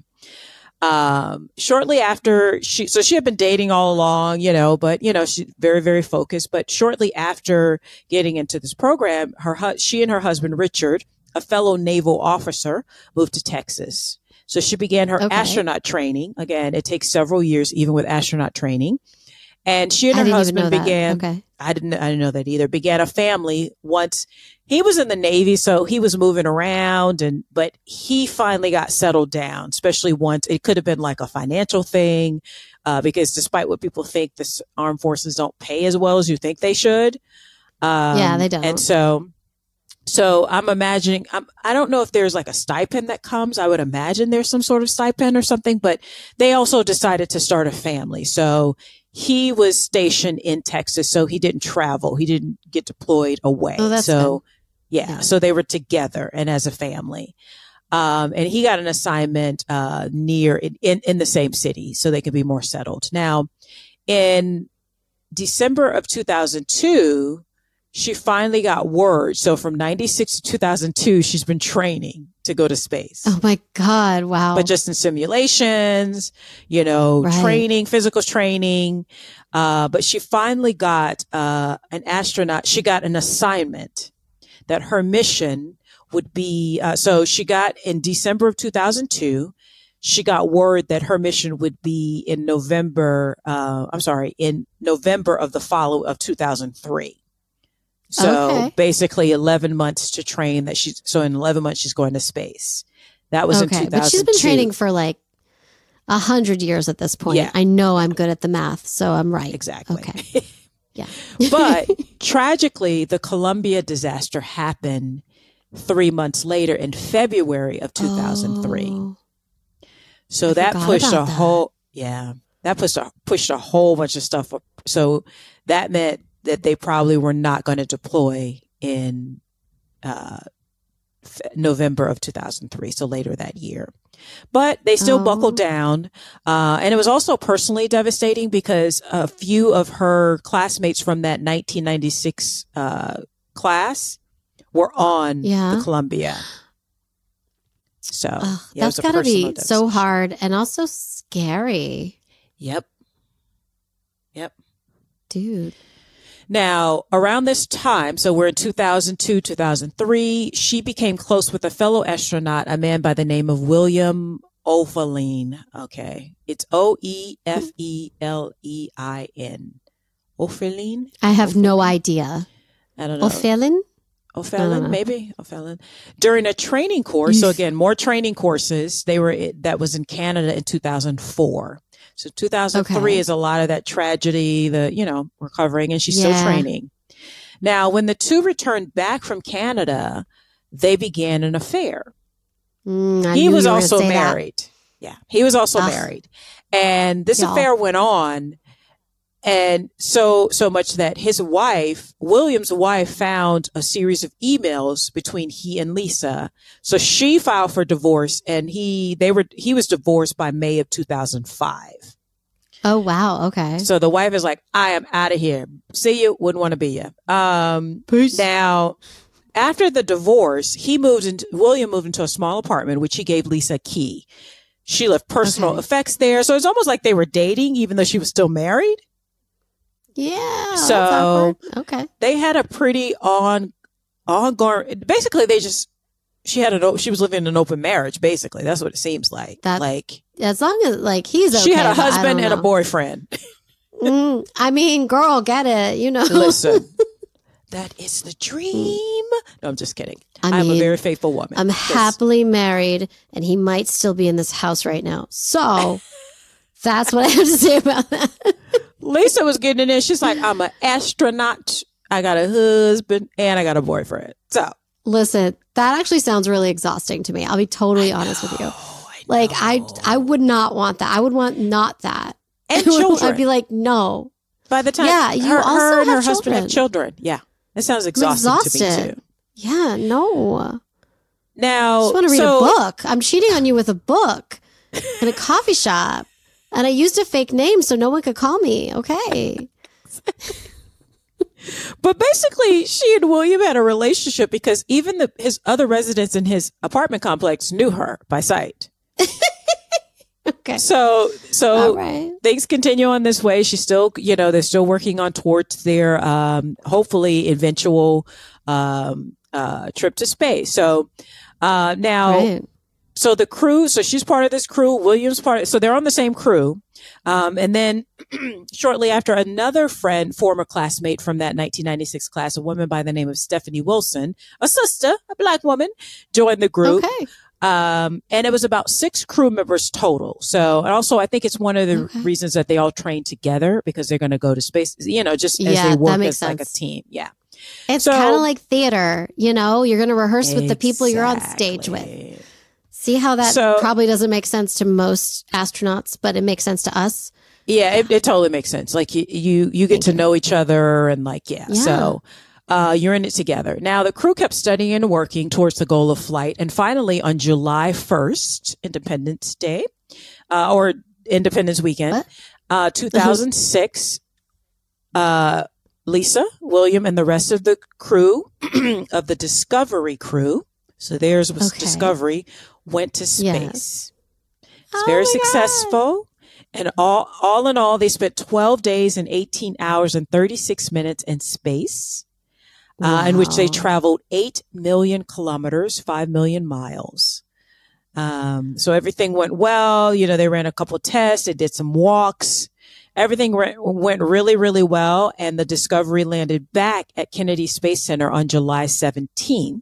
Um, shortly after she, so she had been dating all along, you know, but you know, she's very, very focused. But shortly after getting into this program, her, hu- she and her husband, Richard, a fellow naval officer, moved to Texas. So she began her Okay. astronaut training. Again, it takes several years, even with astronaut training. And she and her didn't even know husband began Okay. I didn't I didn't know that either. Began a family once he was in the Navy, so he was moving around and but he finally got settled down, especially once it could have been like a financial thing. Uh, because despite what people think, the armed forces don't pay as well as you think they should. Um, Yeah, they don't. And so, so I'm imagining, I'm, I don't know if there's like a stipend that comes. I would imagine there's some sort of stipend or something, but they also decided to start a family. So he was stationed in Texas, so he didn't travel. He didn't get deployed away. Oh, so, yeah, Yeah. so they were together and as a family. Um, and he got an assignment uh, near in, in in the same city, so they could be more settled. Now, in December of 2002, she finally got word. So from 96 to 2002, she's been training to go to space Oh my God. Wow. but just in simulations, you know, Right. training, physical training. Uh, but she finally got uh, an astronaut. She got an assignment that her mission would be. Uh, so she got in December of 2002. She got word that her mission would be in November. Uh, I'm sorry, in November of the follow of 2003. So Okay. basically, 11 months to train. That she's so in 11 months she's going to space. That was in okay. 2002. But she's been training for like a hundred years at this point. Yeah. I know I'm good at the math, so I'm right. Exactly. Okay. Yeah. but tragically, the Columbia disaster happened three months later in February of 2003. Oh. so I that pushed a that. whole, yeah, that pushed a, pushed a whole bunch of stuff. up. So that meant that they probably were not going to deploy in uh, November of 2003. So later that year. But they still Oh. buckled down. Uh, and it was also personally devastating because a few of her classmates from that 1996 uh, class were on Yeah. the Columbia. So Ugh, yeah, it that's got to be so hard and also scary, Yep. Yep. dude. Now, around this time, so we're in 2002, 2003, she became close with a fellow astronaut, a man by the name of William Oefelein. Okay. It's O E F E L E I N. Ofeline? I have no idea. I don't know. Ophelin? Ophelin, maybe Ophelin. During a training course, so again, more training courses. They were that was in Canada in 2004. So 2003 Okay. is a lot of that tragedy, the you know recovering, and she's still training. Now, when the two returned back from Canada, they began an affair. Mm, he was you were gonna also say that. married. Yeah, he was also Ugh. married, and this Y'all. affair went on, and so so much that his wife, William's wife, found a series of emails between he and Lisa. So she filed for divorce, and he they were he was divorced by May of two thousand five. Oh wow. Okay. So the wife is like, "I am out of here. See you. Wouldn't want to be you." Um, Peace. now, after the divorce, he moved into William moved into a small apartment, which he gave Lisa a key. She left personal Okay. effects there, so it's almost like they were dating, even though she was still married. Yeah. So- okay. They had a pretty on ongoing. Basically, they just she had an she was living in an open marriage. Basically, that's what it seems like. That- like As long as like he's okay. she had a husband and a boyfriend. Mm, I mean, girl, get it. You know. Listen, that is the dream. No, I'm just kidding. I I'm a very faithful woman. I'm Just- happily married, and he might still be in this house right now. So that's what I have to say about that. Lisa was getting in there. She's like, I'm an astronaut. I got a husband and I got a boyfriend. So Listen, that actually sounds really exhausting to me. I'll be totally honest with you. I Like I. I would not want that. I would want not that. and children. I'd be like, no. By the time Yeah, you her, also her and her have husband have children. children. Yeah. That sounds exhausting to me too. Yeah, no. Now, I just want to read so, a book. I'm cheating on you with a book in a coffee shop. And I used a fake name so no one could call me. Okay. But basically, she and William had a relationship because even the, his other residents in his apartment complex knew her by sight. Okay. So, so right. things continue on this way. She's still, you know, they're still working on towards their, um, hopefully eventual, um, uh, trip to space. So, uh, now, Right. So the crew, so she's part of this crew. William's part. so they're on the same crew. Um, and then shortly after, another friend, former classmate from that 1996 class, a woman by the name of Stephanie Wilson, a sister, a black woman, joined the group. Okay. Um, and it was about six crew members total. So, and also I think it's one of the Okay. reasons that they all train together because they're going to go to space, you know, just as Yeah, they that work makes as like a team. Yeah. It's So- kind of like theater, you know, you're going to rehearse with the people you're on stage with. See how that So- probably doesn't make sense to most astronauts, but it makes sense to us. Yeah, it, it totally makes sense. Like you, you, you get Thank to you. know each other and like, yeah. Yeah. So, uh, you're in it together. Now the crew kept studying and working towards the goal of flight. And finally on July 1st, Independence Day, uh, or Independence Weekend, uh, 2006, uh, Lisa, William, and the rest of the crew of the Discovery crew. So theirs was Okay. Discovery went to space. Yes. It's Oh very my God. successful. And all, all in all, they spent 12 days and 18 hours and 36 minutes in space, uh, in which they traveled 8 million kilometers, 5 million miles. Um, so everything went well. You know, they ran a couple tests, they did some walks. Everything re- went really, really well. And the Discovery landed back at Kennedy Space Center on July 17.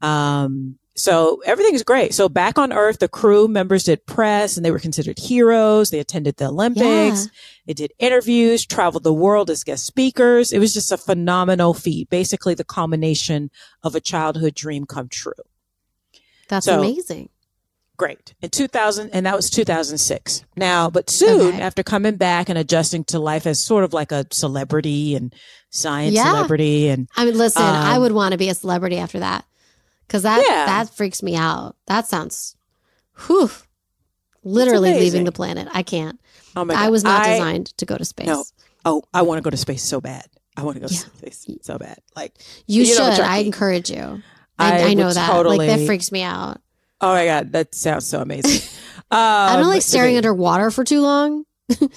Um, so everything's great. So back on Earth, the crew members did press and they were considered heroes. They attended the Olympics. Yeah. They did interviews, traveled the world as guest speakers. It was just a phenomenal feat. Basically the culmination of a childhood dream come true. That's So- amazing. Great. In 2000, and that was 2006. Now, but soon Okay. after coming back and adjusting to life as sort of like a celebrity and science Yeah. celebrity and I mean, listen, I Um, would want to be a celebrity after that because that Yeah. that freaks me out. That sounds, whew, literally leaving the planet. I can't. oh my I was not I- designed to go to space. No. Oh, I want to go to space so bad. I want to go Yeah. to space so bad. Like, You, You know, should. I encourage you. I I, I know that. Like that freaks me out. oh my God, that sounds so amazing. Um, I don't like staring me- underwater for too long.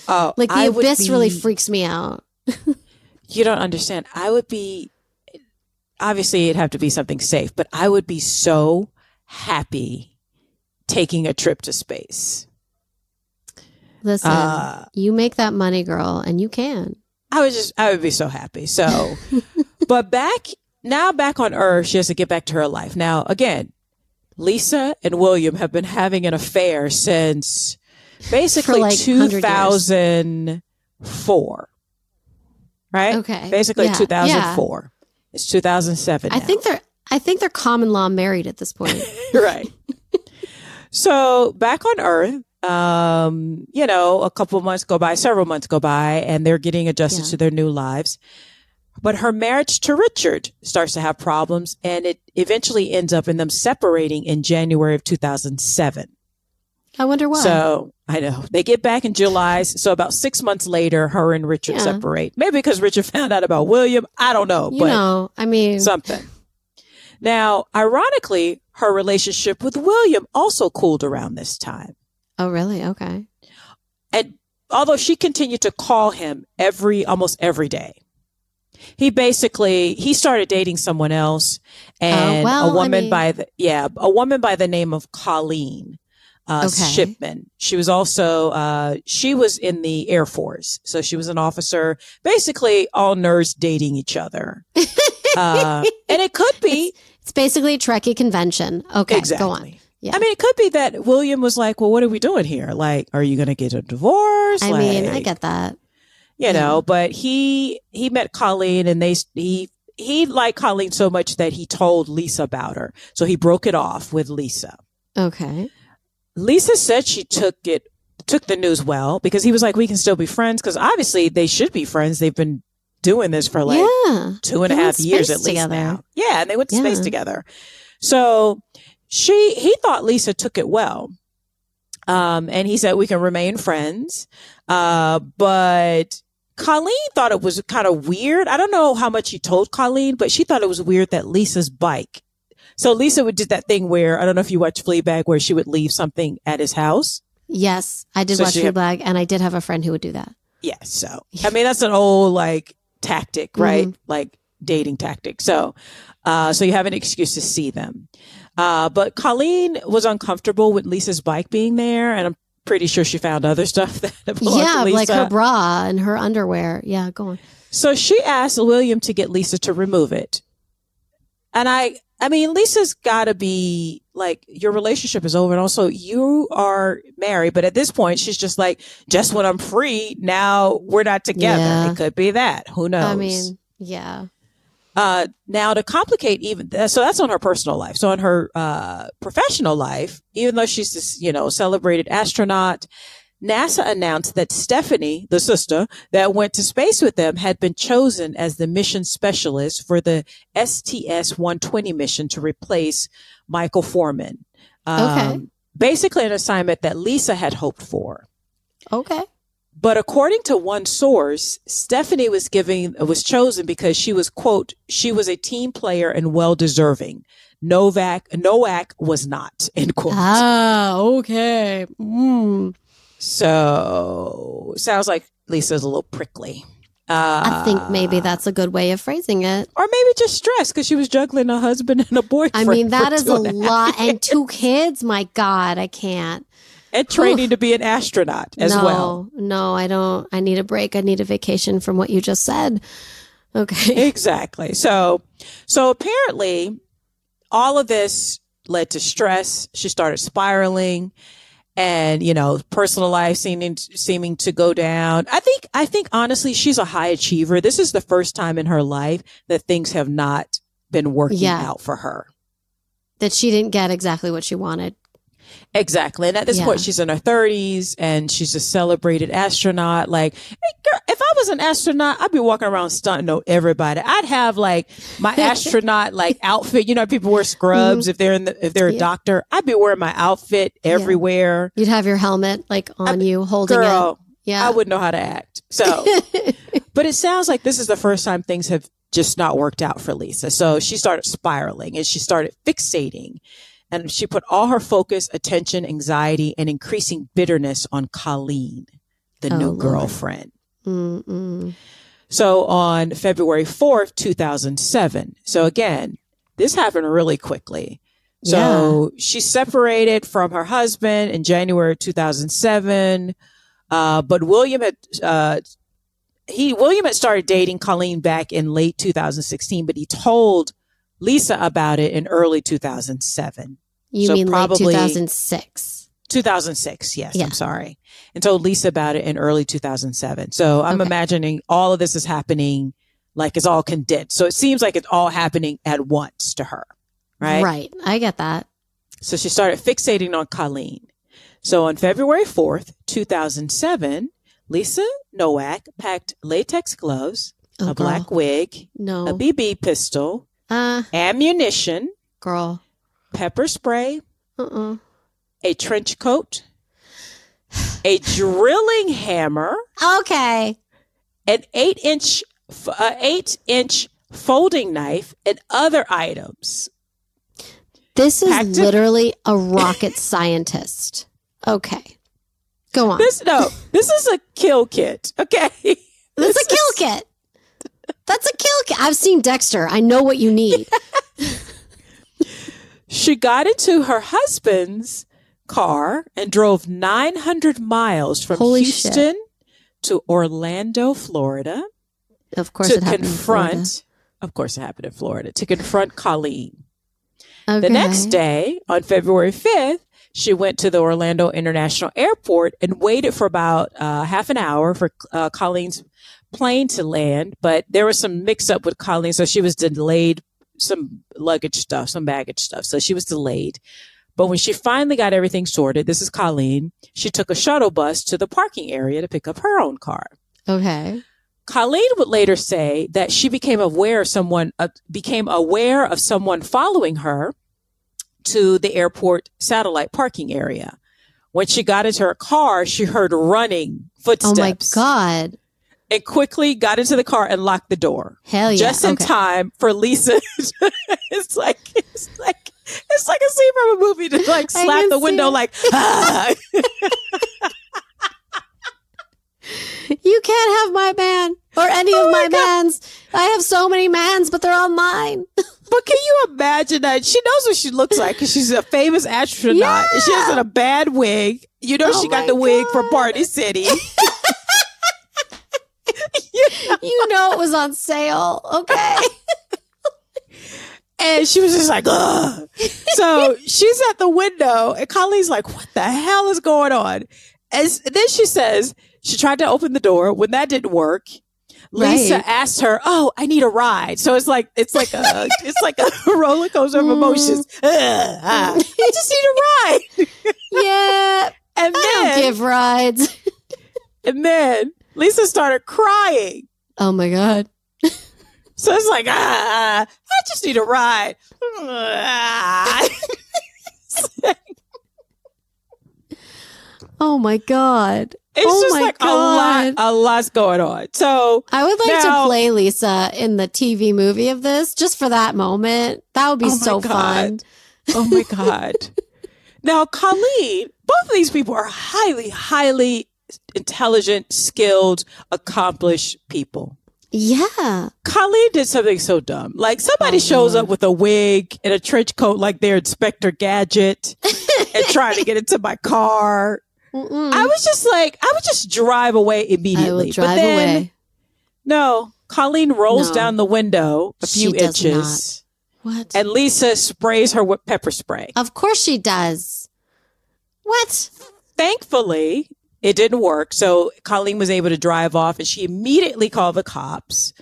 Oh, Like the I abyss really freaks me out. You don't understand. I would be, obviously, it'd have to be something safe, but I would be so happy taking a trip to space. Listen, Uh, you make that money, girl, and you can. I would just, I would be so happy. So, but back now, back on Earth, she has to get back to her life. Now, again, Lisa and William have been having an affair since basically like 2004. Right? Okay. Basically Yeah. 2004. It's 2007. I now. think they're. I think they're common law married at this point. right. so back on Earth, um, you know, a couple of months go by, several months go by, and they're getting adjusted Yeah. to their new lives. But her marriage to Richard starts to have problems, and it eventually ends up in them separating in January of 2007. I wonder why. So I know they get back in July. So about six months later, her and Richard Yeah. separate. Maybe because Richard found out about William. I don't know, you but know, I mean, something. Now, ironically, her relationship with William also cooled around this time. oh really? Okay. And although she continued to call him every, almost every day, he basically, he started dating someone else oh, and Oh, well, a I woman mean- by the, yeah, a woman by the name of Colleen. Uh, Okay. Shipman. She was also, uh, she was in the Air Force. So she was an officer, basically all nerds dating each other. uh, and it could be, It's basically a Trekkie convention. Okay, exactly. go on. Yeah. I mean, it could be that William was like, "Well, what are we doing here? Like, are you going to get a divorce?" I mean, I get that. you know. But he he met Colleen, and they he he liked Colleen so much that he told Lisa about her. So he broke it off with Lisa. Okay. Lisa said she took it took the news well because he was like, "We can still be friends," because obviously they should be friends. They've been doing this for like yeah. two and a half years at least together. now. Yeah, and they went to space together. So she he thought Lisa took it well. Um, and he said we can remain friends. Uh, but Colleen thought it was kind of weird. I don't know how much he told Colleen, but she thought it was weird that Lisa's bike. So Lisa would do that thing where I don't know if you watch Fleabag, where she would leave something at his house. Yes, I did So watch she had- Fleabag, and I did have a friend who would do that. Yeah. So I mean, that's an old like tactic, right? Mm-hmm. Like dating tactic. So, uh, so you have an excuse to see them. Uh, but Colleen was uncomfortable with Lisa's bike being there, and I'm pretty sure she found other stuff that yeah, to Lisa. like her bra and her underwear. Yeah, go on. So she asked William to get Lisa to remove it. And I, I mean, Lisa's got to be like, your relationship is over. And also, you are married. But at this point, she's just like, just when I'm free, now we're not together. Yeah. It could be that. Who knows? I mean, yeah. uh, now to complicate even, so that's on her personal life. So on her, uh, professional life, even though she's this, you know, celebrated astronaut, NASA announced that Stephanie, the sister that went to space with them, had been chosen as the mission specialist for the STS 120 mission to replace Michael Foreman. Um, Okay. Basically, an assignment that Lisa had hoped for. Okay. But according to one source, Stephanie was giving was chosen because she was quote she was a team player and well deserving. Novak Nowak was not end quote. Ah, okay. Mm. So sounds like Lisa's a little prickly. Uh, I think maybe that's a good way of phrasing it. or maybe just stressed because she was juggling a husband and a boyfriend. I mean, that is a lot. years. And two kids. My God, I can't. and training to be an astronaut as no, well. No, I don't. I need a break. I need a vacation from what you just said. Okay. Exactly. So, so apparently all of this led to stress. She started spiraling and, you know, personal life seeming, seeming to go down. I think, I think honestly, she's a high achiever. This is the first time in her life that things have not been working Yeah. out for her. That she didn't get exactly what she wanted. Exactly. And at this Yeah. point, she's in her 30s and she's a celebrated astronaut. Like, hey, girl, if I was an astronaut, I'd be walking around stunting on everybody. I'd have like my astronaut like outfit. You know, people wear scrubs mm-hmm. if they're in the, if they're a. Yeah. doctor. I'd be wearing my outfit everywhere. You'd have your helmet like on you, holding Girl, it. Yeah. I wouldn't know how to act. So, but it sounds like this is the first time things have just not worked out for Lisa. So she started spiraling and she started fixating and she put all her focus, attention, anxiety, and increasing bitterness on Colleen, the Oh, new Lord. girlfriend. Mm-mm. So on February 4th, 2007. So again, this happened really quickly. So she separated from her husband in January 2007. Uh, but William had, uh, he, William had started dating Colleen back in late 2016, but he told Lisa about it in early 2007. You So mean probably- like 2006? 2006, yes, Yeah. I'm sorry. And told Lisa about it in early 2007. So I'm Okay. imagining all of this is happening like it's all condensed. So it seems like it's all happening at once to her, right? Right. I get that. So she started fixating on Colleen. So on February 4th, 2007, Lisa Nowak packed latex gloves, Oh, a girl. black wig, No. a BB pistol, uh, ammunition, girl. pepper spray, Uh-uh. a trench coat, a drilling hammer, Okay. an eight inch, uh, eight inch folding knife, and other items. This is Packed it- literally a rocket scientist. Okay. Go on. This no, this is a kill kit. Okay, this is a This kill kit. That's a kill kit. I've seen Dexter. I know what you need. She got into her husband's car and drove 900 miles from Holy shit. Houston to Orlando, Florida, Of course, to it happened. in Florida. confront. Of course, it happened in Florida to confront Colleen. Okay. The next day, on February 5th, she went to the Orlando International Airport and waited for about uh, half an hour for uh, Colleen's plane to land. But there was some mix up with Colleen, so she was delayed some luggage stuff, some baggage stuff. So she was delayed. But when she finally got everything sorted, this is Colleen, she took a shuttle bus to the parking area to pick up her own car. Okay. Colleen would later say that she became aware of someone uh, became aware of someone following her to the airport satellite parking area. When she got into her car, she heard running footsteps. Oh my. God. And quickly got into the car and locked the door. Hell yeah. Just in okay. time for Lisa. it's like, it's like, it's like a scene from a movie to like slap the window it. like, ah. You can't have my man or any of Oh my my, mans. I have so many mans, but they're all mine. But can you imagine that? She knows what she looks like because she's a famous astronaut. and She has a bad wig. You know, Oh she got the wig from Party City. you know it was on sale. Okay. and she was just like, Ugh. So she's at the window, and Colleen's like, What the hell is going on? As then she says she tried to open the door. When that didn't work, Lisa Right. asked her, "Oh, I need a ride." So it's like it's like a it's like a roller coaster of Mm. emotions. Ugh, ah, I just need a ride. yeah. And I then don't give rides. And then Lisa started crying. Oh my God. So it's like, ah, I just need a ride. Oh my God. It's Oh just my like a lot, a lot's going on. So I would like Now- to play Lisa in the TV movie of this just for that moment. That would be Oh so God. fun. Oh my God. now, Colleen, both of these people are highly, highly intelligent, skilled, accomplished people. Yeah. Colleen did something so dumb. Like somebody Oh, shows Lord. up with a wig and a trench coat like they're Inspector Gadget and trying to get into my car. Mm-mm. I was just like, I would just drive away immediately. Will but then, away. No, Colleen rolls No. down the window a few inches What? and Lisa sprays her with pepper spray. of course she does. What? thankfully it didn't work so colleen was able to drive off and she immediately called the cops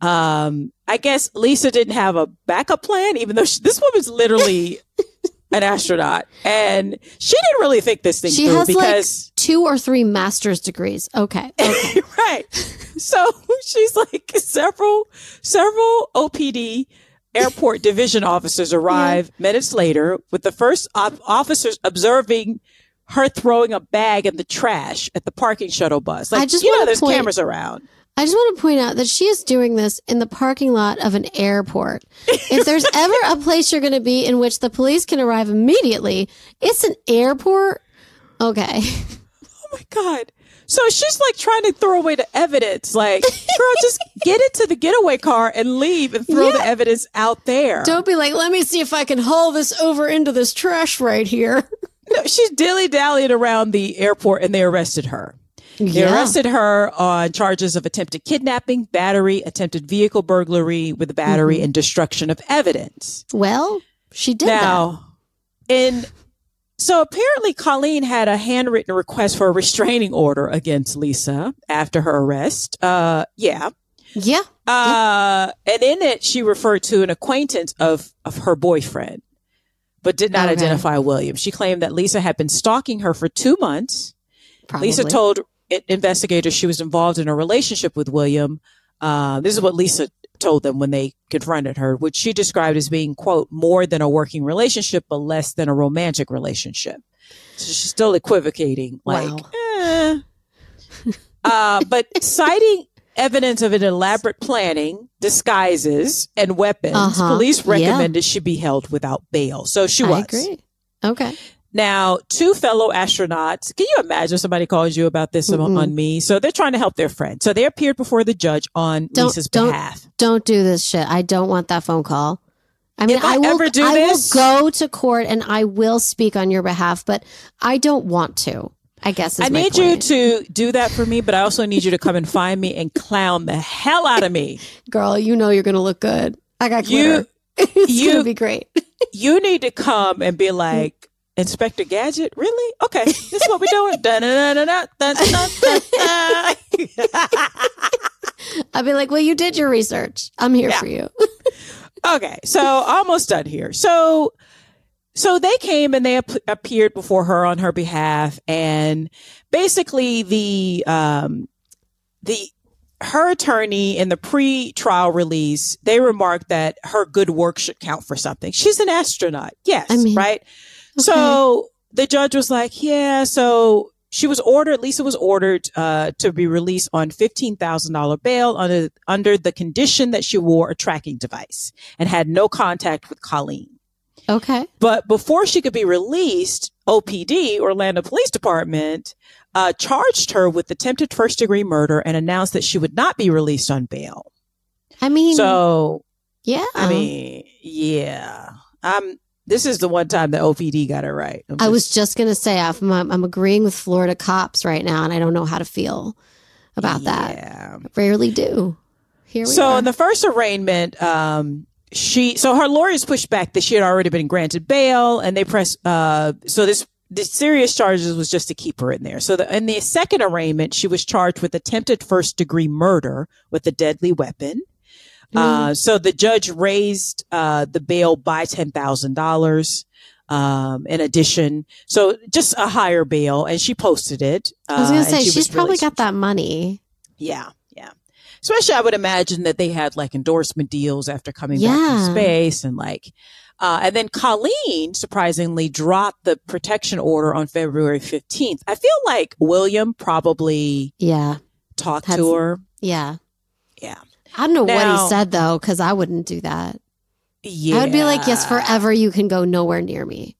um i guess lisa didn't have a backup plan even though she, this woman's literally an astronaut and she didn't really think this thing She through has because like two or three master's degrees. Okay. Okay. right so she's like several several opd airport division officers arrive minutes later with the first op- officers observing her throwing a bag in the trash at the parking shuttle bus like I just you know there's point- cameras around I just want to point out that she is doing this in the parking lot of an airport. If there's ever a place you're going to be in which the police can arrive immediately, it's an airport. Okay. oh my god so she's like trying to throw away the evidence like girl just get into the getaway car and leave and throw the evidence out there Don't be like, let me see if I can haul this over into this trash right here. No, she's dilly dallying around the airport and they arrested her They arrested her on charges of attempted kidnapping, battery, attempted vehicle burglary with a battery, Mm-hmm. and destruction of evidence. Well, she did that. now, in so apparently, Colleen had a handwritten request for a restraining order against Lisa after her arrest. Uh, yeah. Yeah. Uh, and in it, she referred to an acquaintance of of her boyfriend, but did not Okay. identify William. She claimed that Lisa had been stalking her for two months. Probably. Lisa told investigators she was involved in a relationship with William. Uh, this is what Lisa told them when they confronted her, which she described as being, quote, more than a working relationship, but less than a romantic relationship. So she's still equivocating, like, Wow. eh. uh, but citing evidence of an elaborate planning, disguises, and weapons, Uh-huh. police Yeah. recommended she be held without bail. So she was. I agree. Okay. Now, two fellow astronauts, can you imagine somebody calls you about this on- Mm-mm. on me? So they're trying to help their friend. So they appeared before the judge on Don't- Lisa's don't- behalf. Don't do this shit. I don't want that phone call. I mean, If I will, ever do I this- will go to court and I will speak on your behalf, but I don't want to. I guess is I my need you to do that for me, but I also need you to come and find me and clown the hell out of me. girl. You know you're gonna look good. I got You- it's you- gonna be great. You need to come and be like, Inspector Gadget, really? Okay, this is what we're doing. I'll be like, well, you did your research. I'm here Yeah. for you. Okay, so almost done here. So, so they came and they ap- appeared before her on her behalf, and basically the um the her attorney in the pre-trial release they remarked that her good work should count for something. She's an astronaut, yes, I mean, right. So the judge was like, yeah, so she was ordered, Lisa was ordered uh, to be released on $15,000 bail under, under the condition that she wore a tracking device and had no contact with Colleen. Okay. But before she could be released, OPD, Orlando Police Department, uh, charged her with attempted first degree murder and announced that she would not be released on bail. I mean, So, yeah. I mean, yeah. Um, this is the one time the OPD got it right. I'm I was just going to say, I'm, I'm agreeing with Florida cops right now, and I don't know how to feel about that. Yeah. Rarely do. Here we So are. in the first arraignment, um, she so her lawyers pushed back that she had already been granted bail, and they pressed. Uh, so this the serious charges was just to keep her in there. So the, in the second arraignment, she was charged with attempted first degree murder with a deadly weapon. Uh, so the judge raised uh, the bail by ten thousand dollars. Um, in addition, so just a higher bail, and she posted it. I was uh, going and to say, she she's probably got that money. Yeah. Especially, I would imagine that they had like endorsement deals after coming back Yeah. from space, and like, uh, and then Colleen surprisingly dropped the protection order on February fifteenth. I feel like William probably Yeah. talked to her. Yeah. Yeah, I don't know what he said, though, because I wouldn't do that. yeah. I would be like, yes, forever you can go nowhere near me.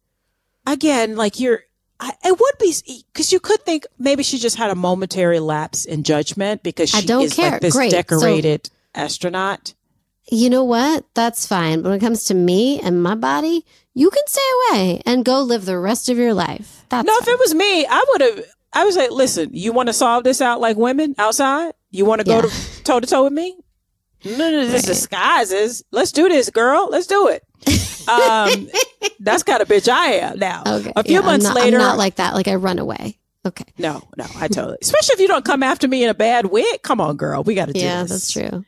Again, like you're. I, it would be because you could think maybe she just had a momentary lapse in judgment because she I don't is care. like this Great. So- decorated astronaut. You know what? That's fine. But when it comes to me and my body, you can stay away and go live the rest of your life. That's No, if it was me, I would have. I was like, listen, you want to solve this out like women outside? You want to go Yeah. to toe to toe with me? None of this disguises. Let's do this, girl. Let's do it. Um, that's kind of bitch I am now. okay. A few Yeah, I'm months not- later, I'm not like that. Like I run away. Okay. no, no, I totally. Especially if you don't come after me in a bad wig. Come on, girl. We got to do this. Yeah, this. that's true.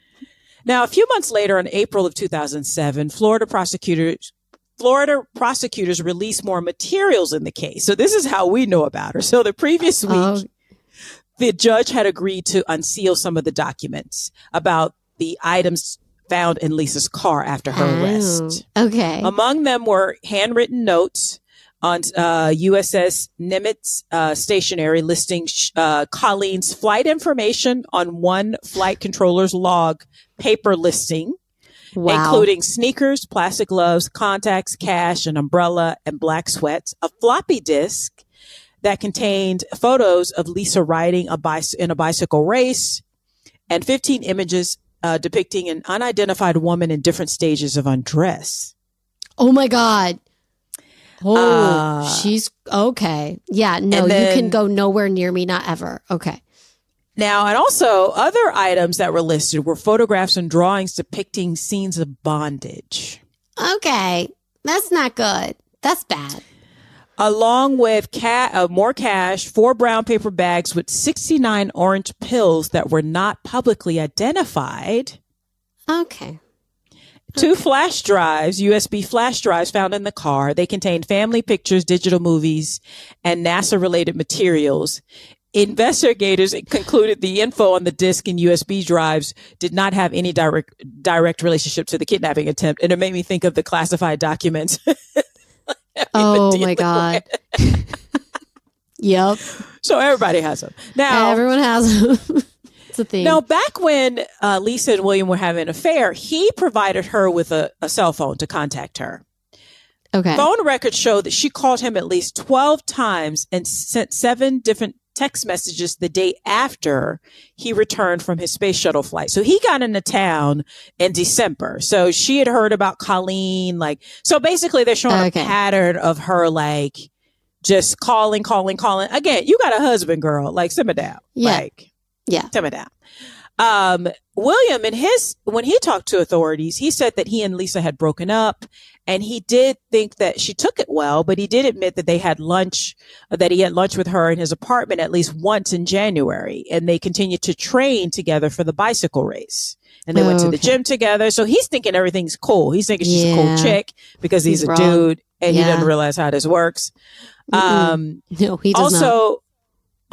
Now, a few months later, in April of 2007, Florida prosecutors Florida prosecutors released more materials in the case. So this is how we know about her. So the previous week, Oh. the judge had agreed to unseal some of the documents about the items found in Lisa's car after her Oh, arrest. Okay. Among them were handwritten notes on uh, USS Nimitz uh, stationery listing sh- uh, Colleen's flight information on one flight controller's log paper listing, wow. including sneakers, plastic gloves, contacts, cash, an umbrella, and black sweats, a floppy disk that contained photos of Lisa riding a bicy- in a bicycle race, and 15 images uh, depicting an unidentified woman in different stages of undress. oh my God. Oh, Uh, she's okay. Yeah. No, and you can go nowhere near me. Not ever. Okay. Now, and also other items that were listed were photographs and drawings depicting scenes of bondage, Okay. That's not good. That's bad. Along with ca- uh, more cash, four brown paper bags with 69 orange pills that were not publicly identified, Okay. two flash drives, USB flash drives found in the car. They contained family pictures, digital movies, and NASA related materials. Investigators concluded the info on the disk and USB drives did not have any direct direct relationship to the kidnapping attempt, and it made me think of the classified documents. Oh my God. yep. so everybody has them now. Everyone has them. it's a thing. Now, back when uh, Lisa and William were having an affair, he provided her with a, a cell phone to contact her. okay. Phone records show that she called him at least 12 times and sent seven different text messages the day after he returned from his space shuttle flight. So he got into town in December. So she had heard about Colleen. Like, so basically they're showing Okay. a pattern of her like just calling, calling, calling. Again, you got a husband, girl. Like, simmer down. Yeah. Like, Yeah. simmer down. Um, William in his, when he talked to authorities, he said that he and Lisa had broken up and he did think that she took it well, but he did admit that they had lunch, that he had lunch with her in his apartment at least once in January and they continued to train together for the bicycle race. And they went to the gym together. So he's thinking everything's cool. He's thinking she's a cool chick because he's, He's a wrong. dude and he doesn't realize how this works. Um, no, he does not.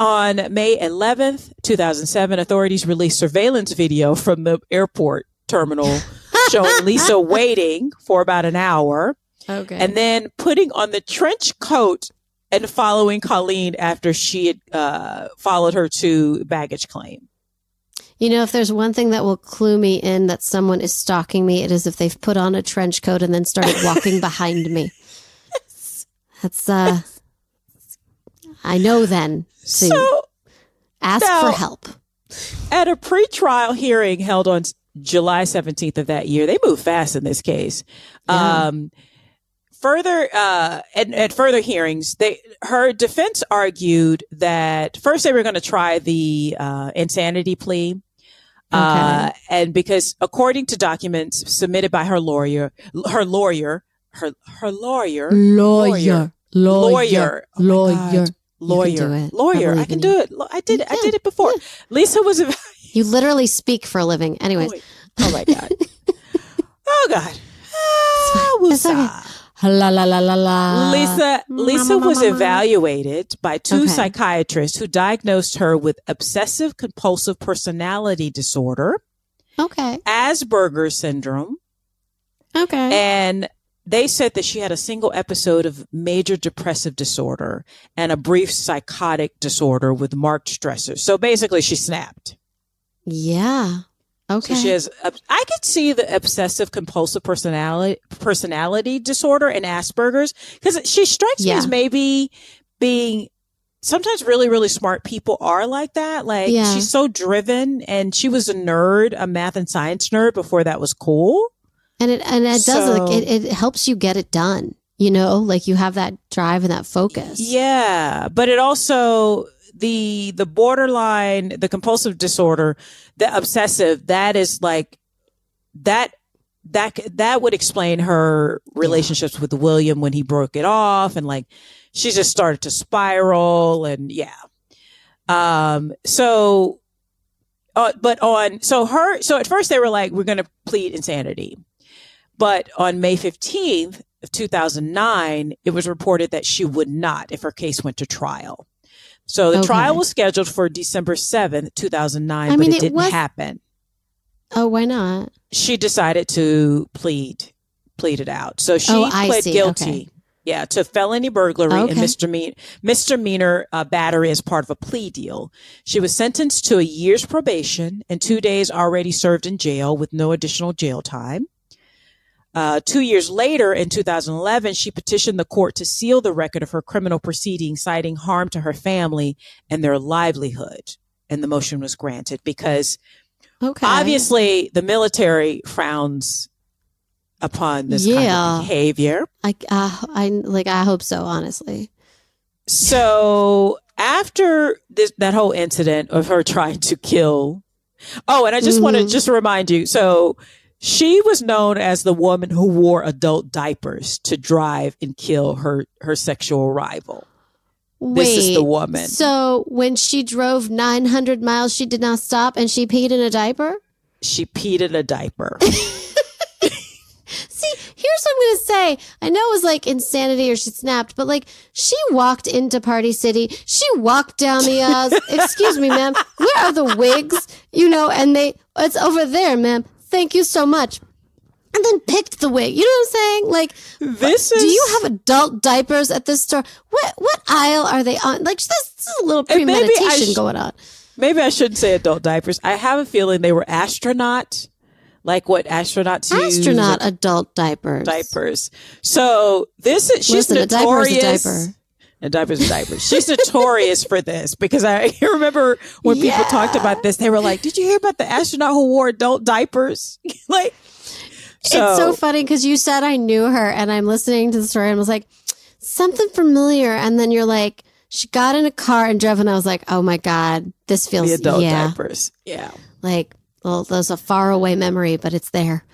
On May 11th, 2007, authorities released surveillance video from the airport terminal showing Lisa waiting for about an hour Okay. and then putting on the trench coat and following Colleen after she had uh, followed her to baggage claim. You know, if there's one thing that will clue me in that someone is stalking me, it is if they've put on a trench coat and then started walking behind me. That's uh I know then to So, ask now- for help. at a pretrial hearing held on July 17th of that year, they moved fast in this case. Yeah. Um, further, uh, at, at further hearings, they, her defense argued that first they were going to try the, uh, insanity plea. Uh, and because according to documents submitted by her lawyer, her lawyer, her, her lawyer, Lawyer. lawyer, Oh my lawyer. Lawyer, do it. I lawyer, I, can do it. I did it. I did it before. Lisa was a, You literally speak for a living. Anyways, Oh my god. oh god. Ah, It's okay. la la la la la. Lisa Lisa Mama, was mama. evaluated by two Okay. psychiatrists who diagnosed her with obsessive compulsive personality disorder, Okay. Asperger's syndrome, Okay. and they said that she had a single episode of major depressive disorder and a brief psychotic disorder with marked stressors. So basically she snapped. yeah. Okay. So she has. I could see the obsessive compulsive personality personality disorder and Asperger's because she strikes me as maybe being. Sometimes really really smart people are like that. Like Yeah. she's so driven, and she was a nerd, a math and science nerd before that was cool. And it and it does So- like it, it helps you get it done. You know, like you have that drive and that focus. Yeah, but it also the the borderline, the compulsive disorder, the obsessive. That is like that. That that would explain her relationships with William when he broke it off, and like she just started to spiral, and yeah. Um. So, uh, but on so her so at first they were like, we're going to plead insanity, but on May fifteenth of 2009, it was reported that she would not if her case went to trial. So the Okay. trial was scheduled for December 7th, 2009, I but mean, it, didn't was- happen. Oh, why not? She decided to plead, plead it out. So she Oh, pled see. guilty. Okay. Yeah, to felony burglary and Okay. misdemeanor, misdemeanor uh, battery as part of a plea deal. She was sentenced to a year's probation and two days already served in jail with no additional jail time. Uh, two years later, in 2011, she petitioned the court to seal the record of her criminal proceeding, citing harm to her family and their livelihood. And the motion was granted because Okay. obviously the military frowns upon this kind of behavior. I, uh, I like. I hope so. Honestly. So after this, that whole incident of her trying to kill, oh, and I just want to just remind you. So she was known as the woman who wore adult diapers to drive and kill her her sexual rival. Wait. This is the woman. So when she drove 900 miles, she did not stop and she peed in a diaper. She peed in a diaper. See, here's what I'm going to say. I know it was like insanity or she snapped, but like she walked into Party City. She walked down the aisles. Excuse me, ma'am. Where are the wigs? You know, and they, it's over there, ma'am. Thank you so much. And then picked the wig. You know what I'm saying? Like, this is do you have adult diapers at this store? What what aisle are they on? Like, this, this is a little And maybe I premeditation sh- going on. maybe I shouldn't say adult diapers. I have a feeling they were astronaut, like what astronauts use. Astronaut adult diapers. diapers. So this is she's Listen, a diaper is a notorious. diaper. A diaper's a diaper. She's notorious for this because I remember when people talked about this, they were like, "Did you hear about the astronaut who wore adult diapers?" like, so, it's so funny because you said I knew her, and I'm listening to the story and I was like, something familiar. And then you're like, she got in a car and drove, and I was like, oh my God, this feels, the adult yeah, diapers. Yeah, like, well, there's a far away memory, but it's there.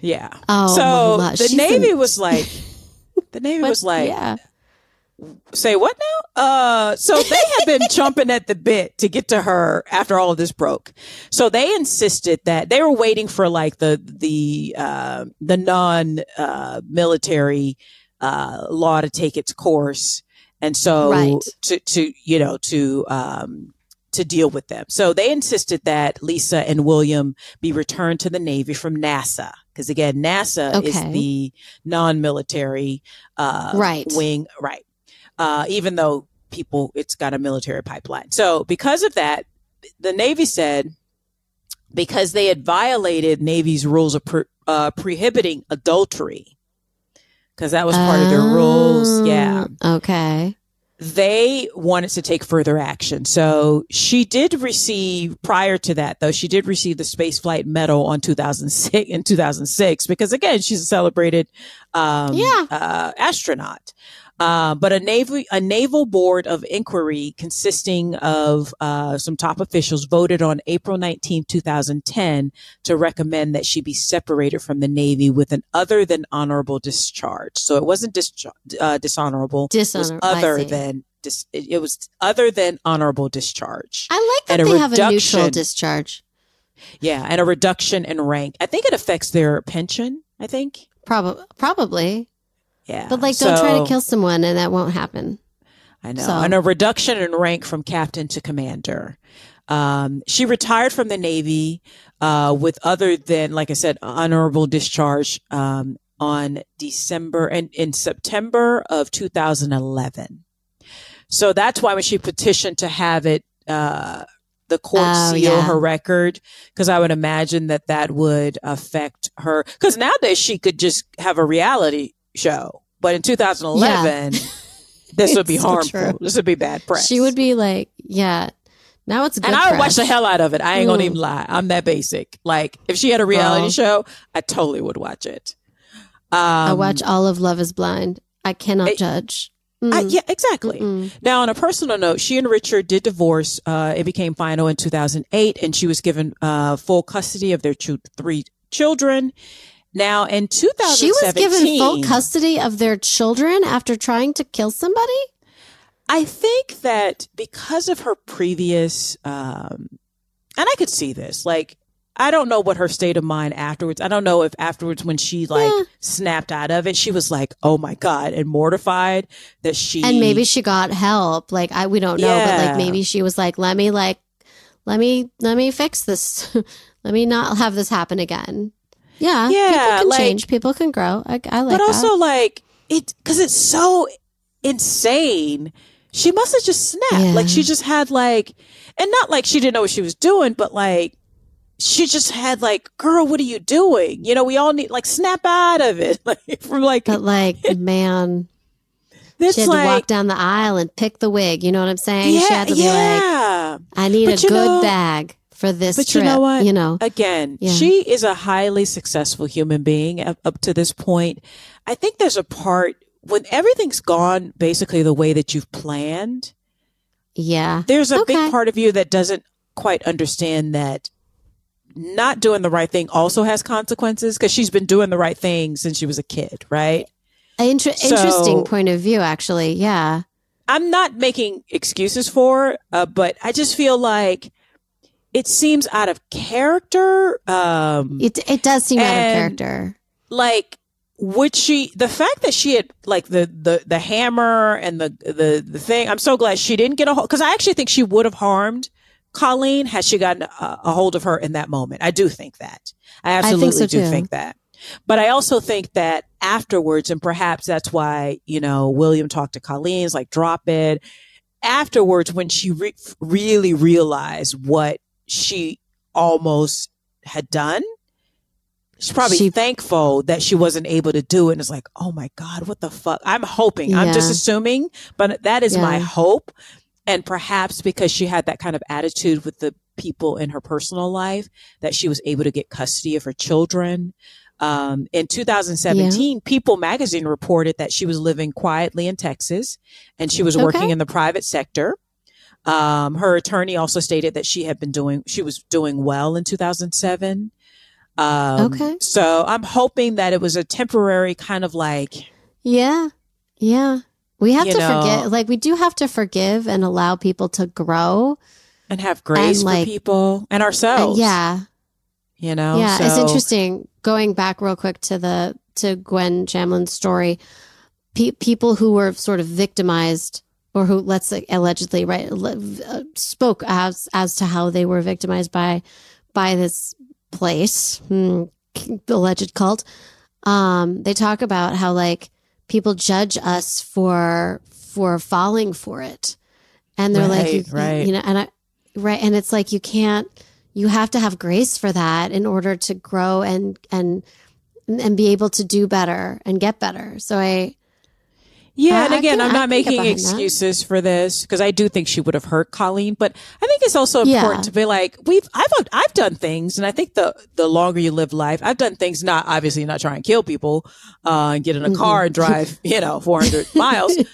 yeah. Oh, so the she's Navy was like, the Navy was like, yeah. Say what now? Uh, so they had been chomping at the bit to get to her after all of this broke. So they insisted that they were waiting for like the the uh, the non uh, military uh, law to take its course, and so Right. to to you know to um, to deal with them. So they insisted that Lisa and William be returned to the Navy from NASA. Because again, NASA is the non-military uh, Right. wing, right? Uh, even though people, it's got a military pipeline. So because of that, the Navy said because they had violated Navy's rules of pre- uh, prohibiting adultery, because that was part of their rules. Yeah. Oh, Okay. They wanted to take further action. So she did receive, prior to that, though, she did receive the Spaceflight Medal on 2006 in 2006 because again, she's a celebrated um, Yeah. uh, astronaut. Uh, but a naval a naval board of inquiry consisting of uh, some top officials voted on April 19, 2010, to recommend that she be separated from the Navy with an other than honorable discharge. So it wasn't dischar- uh, dishonorable. It was Dishonorable. Other than dis- it was other than honorable discharge. I like that they have a neutral reduction. discharge. Yeah, and a reduction in rank. I think it affects their pension. I think. Probably, probably. Yeah, But like, don't try to kill someone, and that won't happen. I know. So- And a reduction in rank from captain to commander. Um, she retired from the Navy uh, with other than, like I said, honorable discharge um, on December and in September of 2011. So that's why when she petitioned to have it, uh, the court Oh, seal yeah. her record, because I would imagine that that would affect her. Because nowadays she could just have a reality show, but in 2011, this would be so harmful. true. This would be bad press. She would be like, yeah. Now it's good. and I would watch the hell out of it. I ain't gonna Mm. even lie. I'm that basic. Like if she had a reality Oh. show, I totally would watch it. Um, I watch all of Love Is Blind. I cannot I- judge. I- Mm. yeah, exactly. Mm-mm. Now, on a personal note, she and Richard did divorce. Uh, it became final in 2008, and she was given uh, full custody of their two, three children. Now, in 2017, She was given full custody of their children after trying to kill somebody. I think that because of her previous, um, and I could see this, like, I don't know what her state of mind afterwards. I don't know if afterwards when she like Yeah. snapped out of it, she was like, "Oh my god," and mortified that she and maybe she got help. Like I, we don't know, but like maybe she was like, let me like, let me let me fix this. let me not have this happen again. Yeah, Yeah, People can like- change. People can grow. I, I like but that. also like it because it's so insane. She must have just snapped. Yeah. Like she just had like, and not like she didn't know what she was doing, but like she just had like, girl, what are you doing? You know, we all need like snap out of it, like from like But like, man, this she had like to walk down the aisle and pick the wig. You know what I'm saying? yeah, she had to be like, yeah. I need But a good know- bag for this but you know what? You know, Again, Yeah. she is a highly successful human being up, up to this point. I think there's a part when everything's gone basically the way that you've planned. yeah, there's a Okay. big part of you that doesn't quite understand that not doing the right thing also has consequences because she's been doing the right thing since she was a kid, right? Inter- So- interesting point of view. Actually, yeah, I'm not making excuses for, her, uh, but I just feel like it seems out of character. Um, it it does seem out of character. like would she the fact that she had like the the the hammer and the the the thing i'm so glad she didn't get a hold because i actually think she would have harmed colleen had she gotten a, a hold of her in that moment i do think that i think absolutely so, do too. think that but i also think that afterwards and perhaps that's why you know william talked to colleen's like drop it afterwards when she re- really realized what she almost had done she's probably She- thankful that she wasn't able to do it. And it's like oh my god what the fuck? I'm hoping i'm just assuming but that is my hope. And perhaps because she had that kind of attitude with the people in her personal life that she was able to get custody of her children. Um, in 2017 people magazine reported that she was living quietly in texas and she was working Okay. in the private sector um, her attorney also stated that she had been doing she was doing well in 2007 um, Okay. so i'm hoping that it was a temporary kind of like Yeah. Yeah. We have to know- forget, like, we do have to forgive and allow people to grow. and have grace And, like- for people and ourselves yeah. you know yeah. It's interesting. Going back real quick to the, to Gwen Shamblin's story, pe- people who were sort of victimized or who, let's say, allegedly, right, uh, spoke as, as to how they were victimized by, by this place, hmm, alleged cult. Um, they talk about how, like, people judge us for for falling for it. And they're like, you, right. you know, and I, right. And it's like, you can't, you have to have grace for that in order to grow and, and, and be able to do better and get better. So I, Yeah, and again, can- I'm not making behind that. excuses for this because I do think she would have hurt Colleen, but I think it's also Yeah. important to be like, we've I've I've done things, and I think the the longer you live life, I've done things. Not obviously not try and kill people, uh, and get in a car and drive, you know, 400 miles. you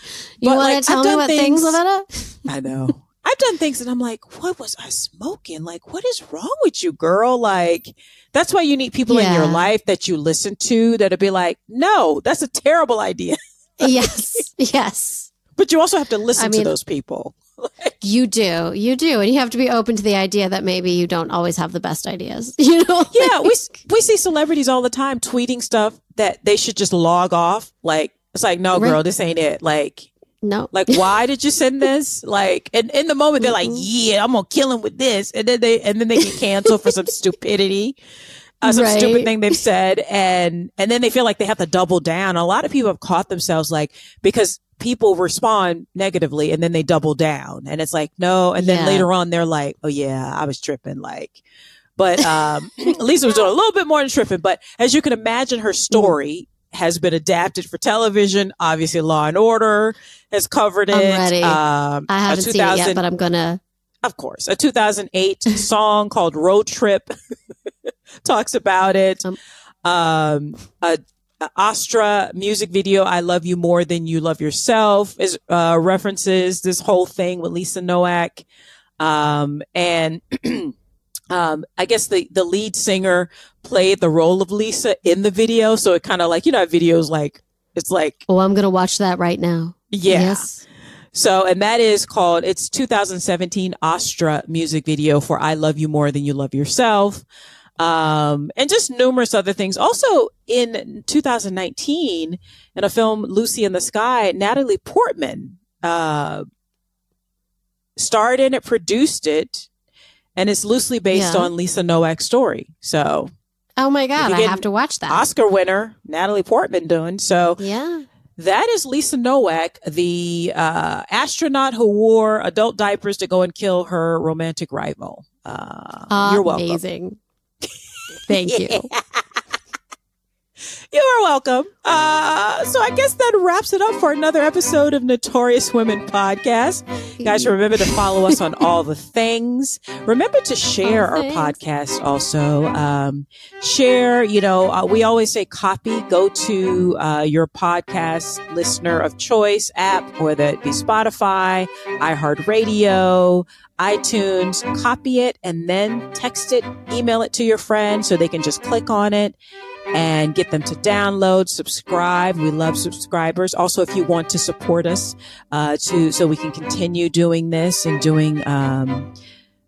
But, want like, to tell I've me done what things, things- Lavetta? I know. I've done things and I'm like, what was I smoking? Like, what is wrong with you, girl? Like, that's why you need people in your life that you listen to that'll be like, no, that's a terrible idea. Yes. Yes. But you also have to listen I mean- to those people. You do. You do. And you have to be open to the idea that maybe you don't always have the best ideas. You know? Yeah, we we see celebrities all the time tweeting stuff that they should just log off. Like it's like, no, girl, this ain't it. Like, no. like why did you send this? Like, and in the moment they're like, yeah, I'm gonna kill him with this, and then they and then they get canceled for some stupidity. Uh, some Right. stupid thing they've said, and and then they feel like they have to double down. A lot of people have caught themselves like because people respond negatively, and then they double down, and it's like no, and then Yeah. later on they're like, oh yeah, I was tripping, like. But um, Lisa was doing a little bit more than tripping. But as you can imagine, her story has been adapted for television. Obviously, Law and Order has covered it. I'm ready. Um, I haven't seen it yet, but I'm gonna. of course, a 2008 song called Road Trip talks about it. Um, Um, a, a Astra music video, I Love You More Than You Love Yourself, is uh, references this whole thing with Lisa Nowak. Um, and um, I guess the, the lead singer played the role of Lisa in the video. So it kind of like, you know, videos like, it's like, Oh, I'm gonna watch that right now. yeah. Yes. So, and that is called, it's 2017 Astra music video for I Love You More Than You Love Yourself. Um, and just numerous other things. Also in 2019, in a film, Lucy in the Sky, Natalie Portman, uh, starred in it, produced it, and it's loosely based Yeah. on Lisa Nowak's story. So, Oh my god, I have to watch that. Oscar winner, Natalie Portman doing. So, Yeah. that is Lisa Nowak, the uh, astronaut who wore adult diapers to go and kill her romantic rival. Uh, you're welcome. Amazing. Thank you. You are welcome. Uh, so I guess that wraps it up for another episode of Notorious Women Podcast. Guys, remember to follow us on all the things. Remember to share our podcast also. Um, share, you know, uh, we always say copy, go to uh, your podcast listener of choice app, whether it be Spotify, iHeartRadio, iTunes, copy it and then text it, email it to your friend so they can just click on it and get them to download, subscribe. We love subscribers. Also, if you want to support us, uh, to, so we can continue doing this and doing, um,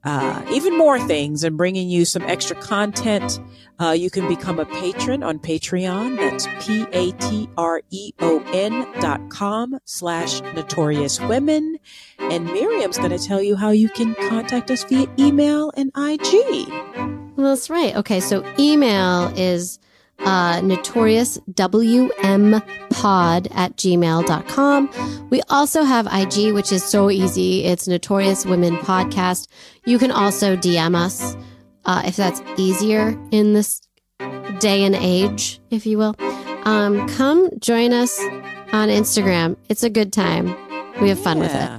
uh, even more things and bringing you some extra content. Uh, you can become a patron on Patreon. That's P-A-T-R-E-O-N dot com slash notorious women. And Miriam's going to tell you how you can contact us via email and IG. Well, that's right. Okay, so email is uh, notoriouswmpod at gmail.com. We also have IG, which is so easy. It's Notorious Women Podcast. You can also DM us uh, if that's easier in this day and age, if you will. Um, come join us on Instagram. It's a good time. We have fun with it.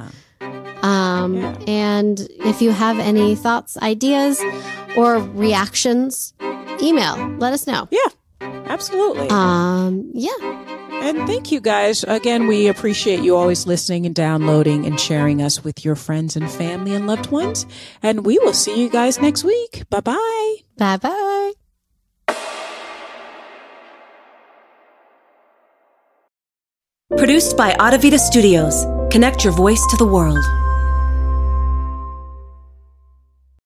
Um, Yeah. And if you have any thoughts, ideas, or reactions, email. Let us know. Absolutely. Um, yeah. And thank you guys. Again, we appreciate you always listening and downloading and sharing us with your friends and family and loved ones. And we will see you guys next week. Bye bye. Bye bye. Produced by Audavita Studios. Connect your voice to the world.